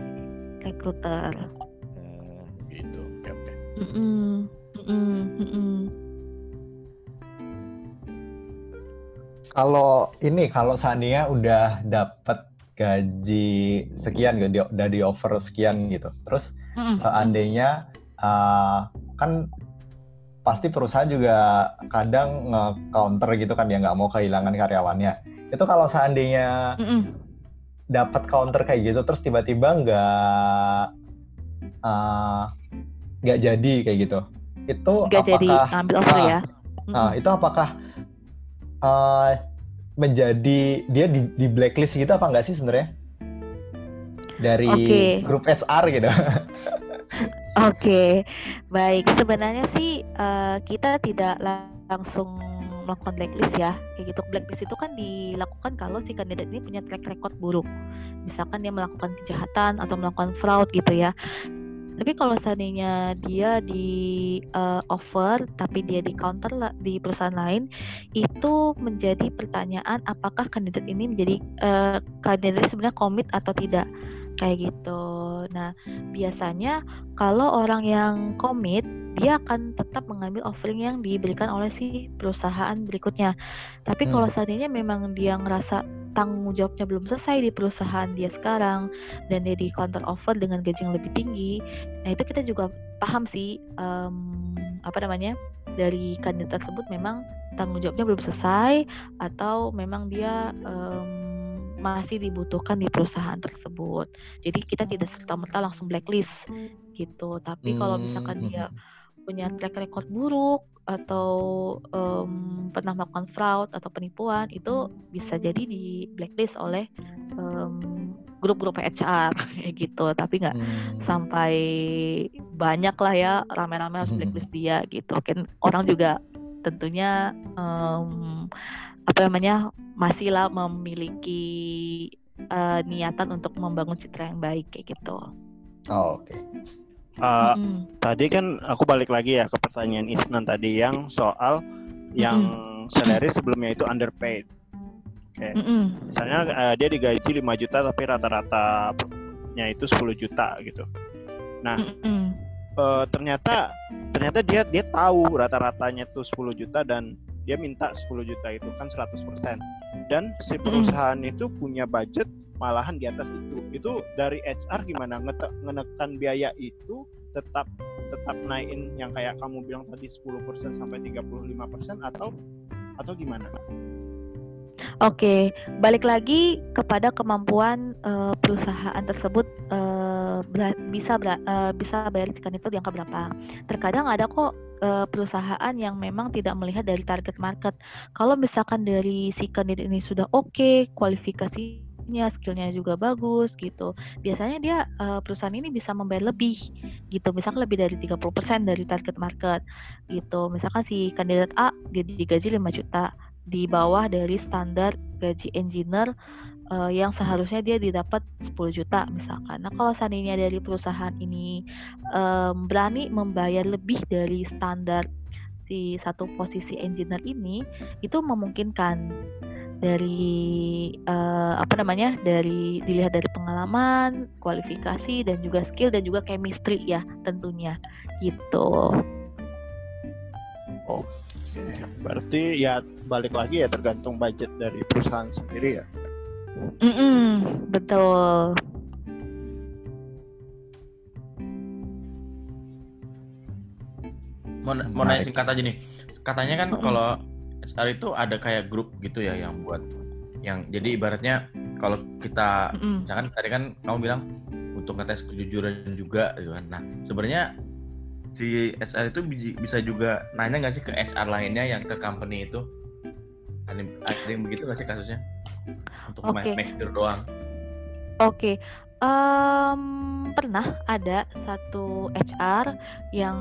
recruiter. Hmm, gitu. Oke. Mm -mm. Mm -mm. Kalau ini kalau seandainya udah dapat gaji sekian gitu udah di offer sekian gitu. Terus seandainya uh, kan pasti perusahaan juga kadang nge-counter gitu kan dia nggak mau kehilangan karyawannya. Itu kalau seandainya dapat counter kayak gitu terus tiba-tiba nggak uh, nggak jadi kayak gitu itu gak apakah jadi ambil offer uh, ya uh, itu apakah uh, menjadi dia di, di blacklist gitu apa enggak sih sebenarnya dari okay. grup HR gitu? Oke, okay. baik. Sebenarnya sih uh, kita tidak langsung melakukan blacklist ya, kayak gitu. Blacklist itu kan dilakukan kalau si kandidat ini punya track record buruk, misalkan dia melakukan kejahatan atau melakukan fraud gitu ya. Tapi kalau seandainya dia di uh, offer tapi dia di counter di perusahaan lain, itu menjadi pertanyaan apakah kandidat ini menjadi uh, kandidat sebenarnya komit atau tidak kayak gitu. Nah, biasanya kalau orang yang komit, dia akan tetap mengambil offering yang diberikan oleh si perusahaan berikutnya. Tapi hmm. kalau seandainya memang dia ngerasa tanggung jawabnya belum selesai di perusahaan dia sekarang dan dia di counter offer dengan gaji yang lebih tinggi nah itu kita juga paham sih um, apa namanya dari kandidat tersebut memang tanggung jawabnya belum selesai atau memang dia um, masih dibutuhkan di perusahaan tersebut. Jadi kita tidak serta merta langsung blacklist gitu. Tapi kalau misalkan dia hmm punya track record buruk atau um, pernah melakukan fraud atau penipuan itu bisa jadi di blacklist oleh um, grup-grup HR gitu tapi nggak hmm. sampai banyak lah ya rame-rame harus hmm. blacklist dia gitu kan orang juga tentunya um, apa namanya masih lah memiliki uh, niatan untuk membangun citra yang baik kayak gitu. Oh, Oke. Okay. Uh, mm. Tadi kan aku balik lagi ya ke pertanyaan Isnan tadi yang soal yang mm. salary sebelumnya itu underpaid. Oke. Okay. Mm -mm. Misalnya uh, dia digaji 5 juta tapi rata-ratanya itu 10 juta gitu. Nah, mm -mm. Uh, ternyata ternyata dia dia tahu rata-ratanya tuh 10 juta dan dia minta 10 juta itu kan 100%. Dan si perusahaan mm. itu punya budget malahan di atas itu itu dari HR gimana ngenekan biaya itu tetap tetap naikin yang kayak kamu bilang tadi 10% sampai 35% atau atau gimana? Oke, balik lagi kepada kemampuan uh, perusahaan tersebut uh, bisa uh, bisa bayar ikan itu di angka berapa. Terkadang ada kok uh, perusahaan yang memang tidak melihat dari target market. Kalau misalkan dari si kandidat ini sudah oke, okay, kualifikasi skillnya, juga bagus gitu. Biasanya dia uh, perusahaan ini bisa membayar lebih gitu. Misalkan lebih dari 30% dari target market gitu. Misalkan si kandidat A digaji 5 juta di bawah dari standar gaji engineer uh, yang seharusnya dia didapat 10 juta misalkan. Nah, kalau seandainya dari perusahaan ini um, berani membayar lebih dari standar si satu posisi engineer ini, itu memungkinkan dari uh, apa namanya dari dilihat dari pengalaman, kualifikasi dan juga skill dan juga chemistry ya tentunya gitu. Oh, berarti ya balik lagi ya tergantung budget dari perusahaan sendiri ya. Mm -mm, betul. Mau, mau nanya singkat aja nih. Katanya kan mm -mm. kalau HR itu ada kayak grup gitu ya yang buat yang jadi ibaratnya kalau kita mm. misalkan tadi kan kamu bilang untuk ngetes kejujuran juga gitu kan. Nah, sebenarnya si HR itu bisa juga nanya nggak sih ke HR lainnya yang ke company itu? Ada, ada yang begitu nggak sih kasusnya? Untuk okay. make sure doang. Oke, okay. um, pernah ada satu HR yang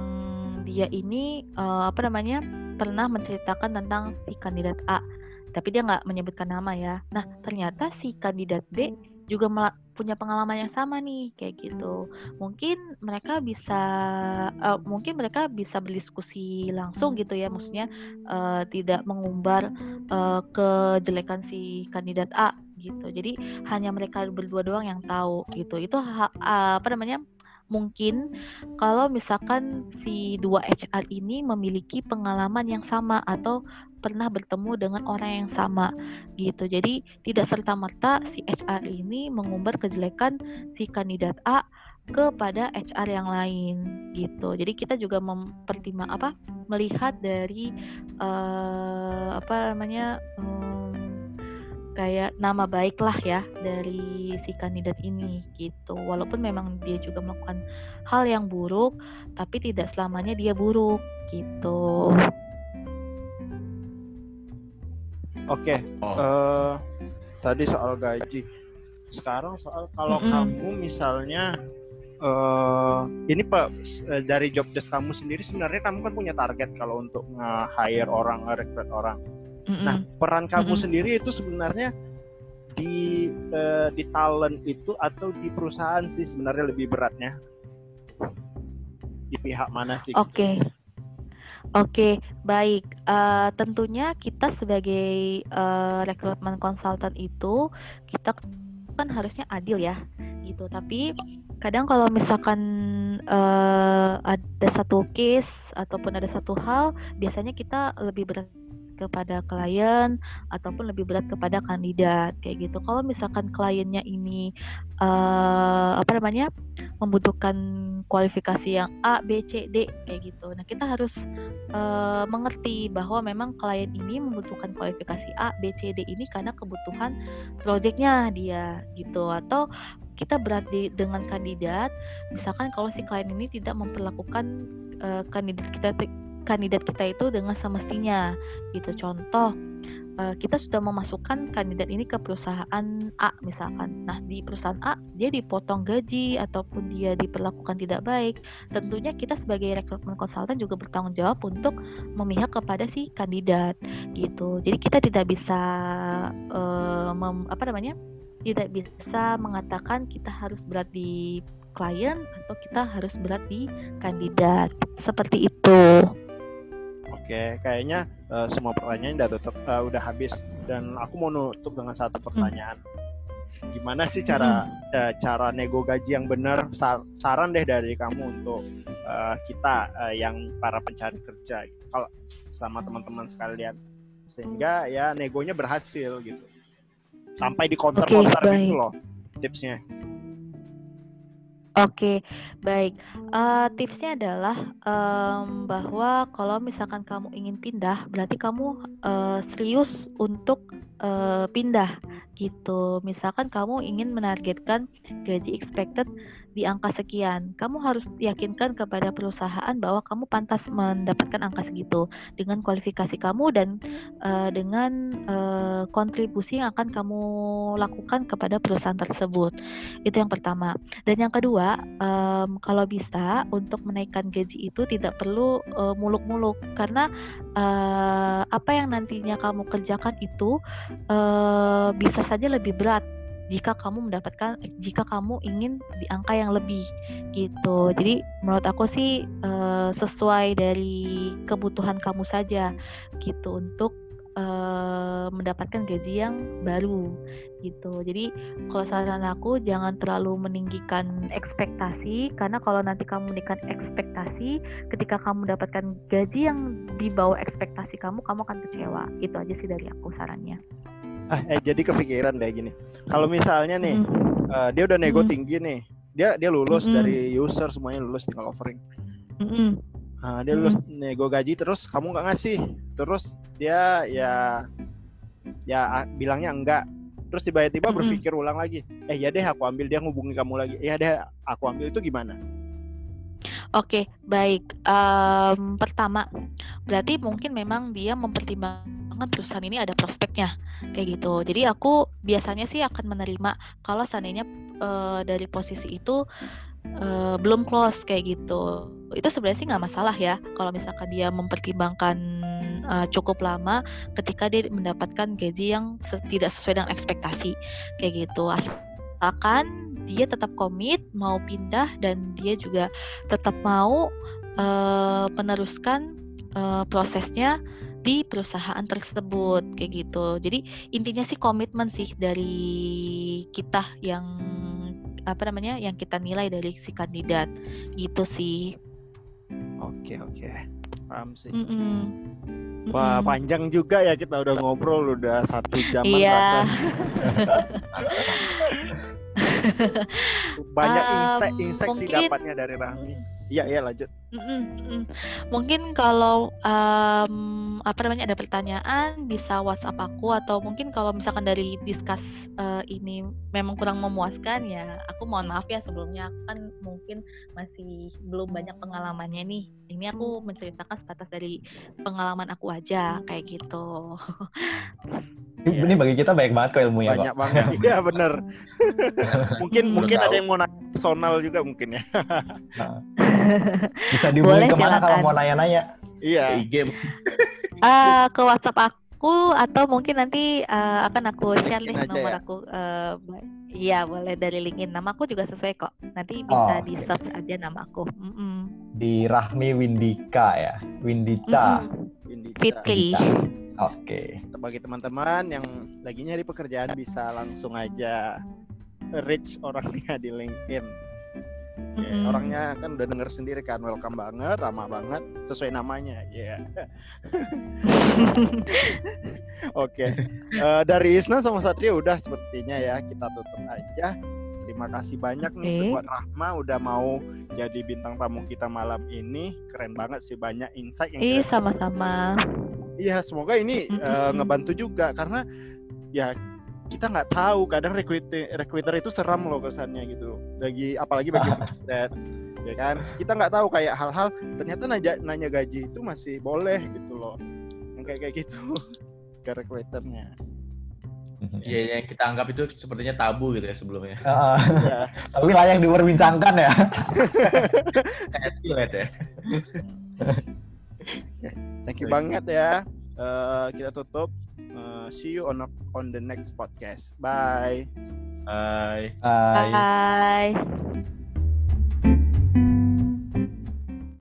dia ini uh, apa namanya pernah menceritakan tentang si kandidat A, tapi dia nggak menyebutkan nama ya. Nah ternyata si kandidat B juga punya pengalaman yang sama nih kayak gitu. Mungkin mereka bisa uh, mungkin mereka bisa berdiskusi langsung gitu ya, maksudnya uh, tidak mengumbar uh, kejelekan si kandidat A gitu. Jadi hanya mereka berdua doang yang tahu gitu. Itu ha, apa namanya? Mungkin kalau misalkan si dua HR ini memiliki pengalaman yang sama atau pernah bertemu dengan orang yang sama gitu. Jadi tidak serta-merta si HR ini mengumbar kejelekan si kandidat A kepada HR yang lain gitu. Jadi kita juga mempertimbang apa melihat dari uh, apa namanya um, kayak nama baik lah ya dari si kandidat ini gitu. Walaupun memang dia juga melakukan hal yang buruk, tapi tidak selamanya dia buruk gitu. Oke, okay. oh. uh, tadi soal gaji. Sekarang soal kalau mm -hmm. kamu misalnya uh, ini pak uh, dari job desk kamu sendiri sebenarnya kamu kan punya target kalau untuk nge-hire orang, nge-recruit orang. Mm-hmm. Nah, peran kamu mm-hmm. sendiri itu sebenarnya di uh, di talent itu atau di perusahaan sih sebenarnya lebih beratnya? Di pihak mana sih? Oke. Okay. Oke, baik. Uh, tentunya kita sebagai uh, rekrutmen konsultan itu kita kan harusnya adil ya, gitu. Tapi kadang kalau misalkan uh, ada satu case ataupun ada satu hal, biasanya kita lebih berat kepada klien ataupun lebih berat kepada kandidat kayak gitu. Kalau misalkan kliennya ini uh, apa namanya membutuhkan kualifikasi yang A, B, C, D kayak gitu. Nah kita harus uh, mengerti bahwa memang klien ini membutuhkan kualifikasi A, B, C, D ini karena kebutuhan proyeknya dia gitu atau kita berat di, dengan kandidat misalkan kalau si klien ini tidak memperlakukan uh, kandidat kita kandidat kita itu dengan semestinya. Gitu contoh uh, kita sudah memasukkan kandidat ini ke perusahaan A misalkan. Nah di perusahaan A dia dipotong gaji ataupun dia diperlakukan tidak baik tentunya kita sebagai rekrutmen konsultan juga bertanggung jawab untuk memihak kepada si kandidat. Gitu. Jadi kita tidak bisa uh, mem, apa namanya tidak bisa mengatakan kita harus berat di klien atau kita harus berat di kandidat. Seperti itu. Oke, kayaknya uh, semua pertanyaan udah tutup, uh, udah habis dan aku mau nutup dengan satu pertanyaan. Hmm. Gimana sih cara hmm. uh, cara nego gaji yang benar? Sar saran deh dari kamu untuk uh, kita uh, yang para pencari kerja, gitu. kalau sama teman-teman sekalian, sehingga ya negonya berhasil gitu. Sampai di counter-counter okay, gitu loh tipsnya. Oke, baik. Uh, tipsnya adalah um, bahwa kalau misalkan kamu ingin pindah, berarti kamu uh, serius untuk uh, pindah gitu. Misalkan kamu ingin menargetkan gaji expected di angka sekian. Kamu harus yakinkan kepada perusahaan bahwa kamu pantas mendapatkan angka segitu dengan kualifikasi kamu dan uh, dengan uh, kontribusi yang akan kamu lakukan kepada perusahaan tersebut. Itu yang pertama. Dan yang kedua, um, kalau bisa untuk menaikkan gaji itu tidak perlu muluk-muluk uh, karena uh, apa yang nantinya kamu kerjakan itu uh, bisa saja lebih berat jika kamu mendapatkan jika kamu ingin di angka yang lebih gitu. Jadi menurut aku sih uh, sesuai dari kebutuhan kamu saja gitu untuk uh, mendapatkan gaji yang baru gitu. Jadi kalau saran aku jangan terlalu meninggikan ekspektasi karena kalau nanti kamu meninggikan ekspektasi ketika kamu mendapatkan gaji yang di bawah ekspektasi kamu kamu akan kecewa. Itu aja sih dari aku sarannya ah eh, jadi kepikiran deh gini kalau misalnya nih mm. uh, dia udah nego mm. tinggi nih dia dia lulus mm. dari user semuanya lulus tinggal offering mm. nah, dia lulus mm. nego gaji terus kamu nggak ngasih terus dia ya ya bilangnya enggak terus tiba-tiba mm-hmm. berpikir ulang lagi eh ya deh aku ambil dia ngubungi kamu lagi ya deh aku ambil itu gimana Oke, baik. Um, pertama, berarti mungkin memang dia mempertimbangkan perusahaan ini ada prospeknya, kayak gitu. Jadi aku biasanya sih akan menerima kalau seandainya uh, dari posisi itu uh, belum close kayak gitu. Itu sebenarnya sih nggak masalah ya, kalau misalkan dia mempertimbangkan uh, cukup lama ketika dia mendapatkan gaji yang tidak sesuai dengan ekspektasi, kayak gitu. Asalkan dia tetap komit mau pindah dan dia juga tetap mau uh, meneruskan uh, prosesnya di perusahaan tersebut kayak gitu. Jadi intinya sih komitmen sih dari kita yang apa namanya yang kita nilai dari si kandidat gitu sih. Oke oke paham sih. Mm -mm. Wah panjang juga ya kita udah ngobrol udah satu jam Iya. Banyak um, insight insight mungkin... sih dapatnya dari Rahmi. Iya iya lanjut. Mm-mm, Mungkin kalau um, apa namanya ada pertanyaan bisa WhatsApp aku atau mungkin kalau misalkan dari diskus uh, ini memang kurang memuaskan ya aku mohon maaf ya sebelumnya kan mungkin masih belum banyak pengalamannya nih. Ini aku menceritakan sebatas dari pengalaman aku aja kayak gitu. Ini ya. bagi kita banyak banget kok ilmunya. Banyak kok. banget. Iya bener. mungkin mungkin ada yang mau nanya personal juga mungkin ya. Nah. Bisa dihubungi ke mana silakan. kalau mau nanya-nanya? Iya. Game. Uh, ke WhatsApp aku atau mungkin nanti uh, akan aku share nih nomor ya? aku. Uh, iya boleh dari LinkedIn. Nama aku juga sesuai kok. Nanti bisa oh, di search aja nama aku. Mm -mm. Di Rahmi Windika ya, Windica. Mm -mm. Fitri. Oke. Okay. Bagi teman-teman yang lagi nyari pekerjaan bisa langsung aja reach orangnya di LinkedIn Yeah, mm. Orangnya kan udah denger sendiri kan, welcome banget, ramah banget, sesuai namanya. Ya. Yeah. Oke. okay. Uh, eh, dari Isna sama Satria udah sepertinya ya, kita tutup aja. Terima kasih banyak nih okay. buat Rahma udah mau jadi bintang tamu kita malam ini. Keren banget sih banyak insight yang Ih, sama-sama. Iya, semoga ini mm -hmm. uh, ngebantu juga karena ya kita nggak tahu kadang recruiter recruiter itu seram loh kesannya gitu bagi apalagi bagi that ya kan kita nggak tahu kayak hal-hal ternyata nanya nanya gaji itu masih boleh gitu loh kayak kayak gitu ke recruiternya Iya, yang kita anggap itu sepertinya tabu gitu ya sebelumnya. Uh, ya. Tapi layak diperbincangkan ya. Kayak ya. Thank you banget ya. Uh, kita tutup see you on on the next podcast. Bye. Bye. Bye. Bye.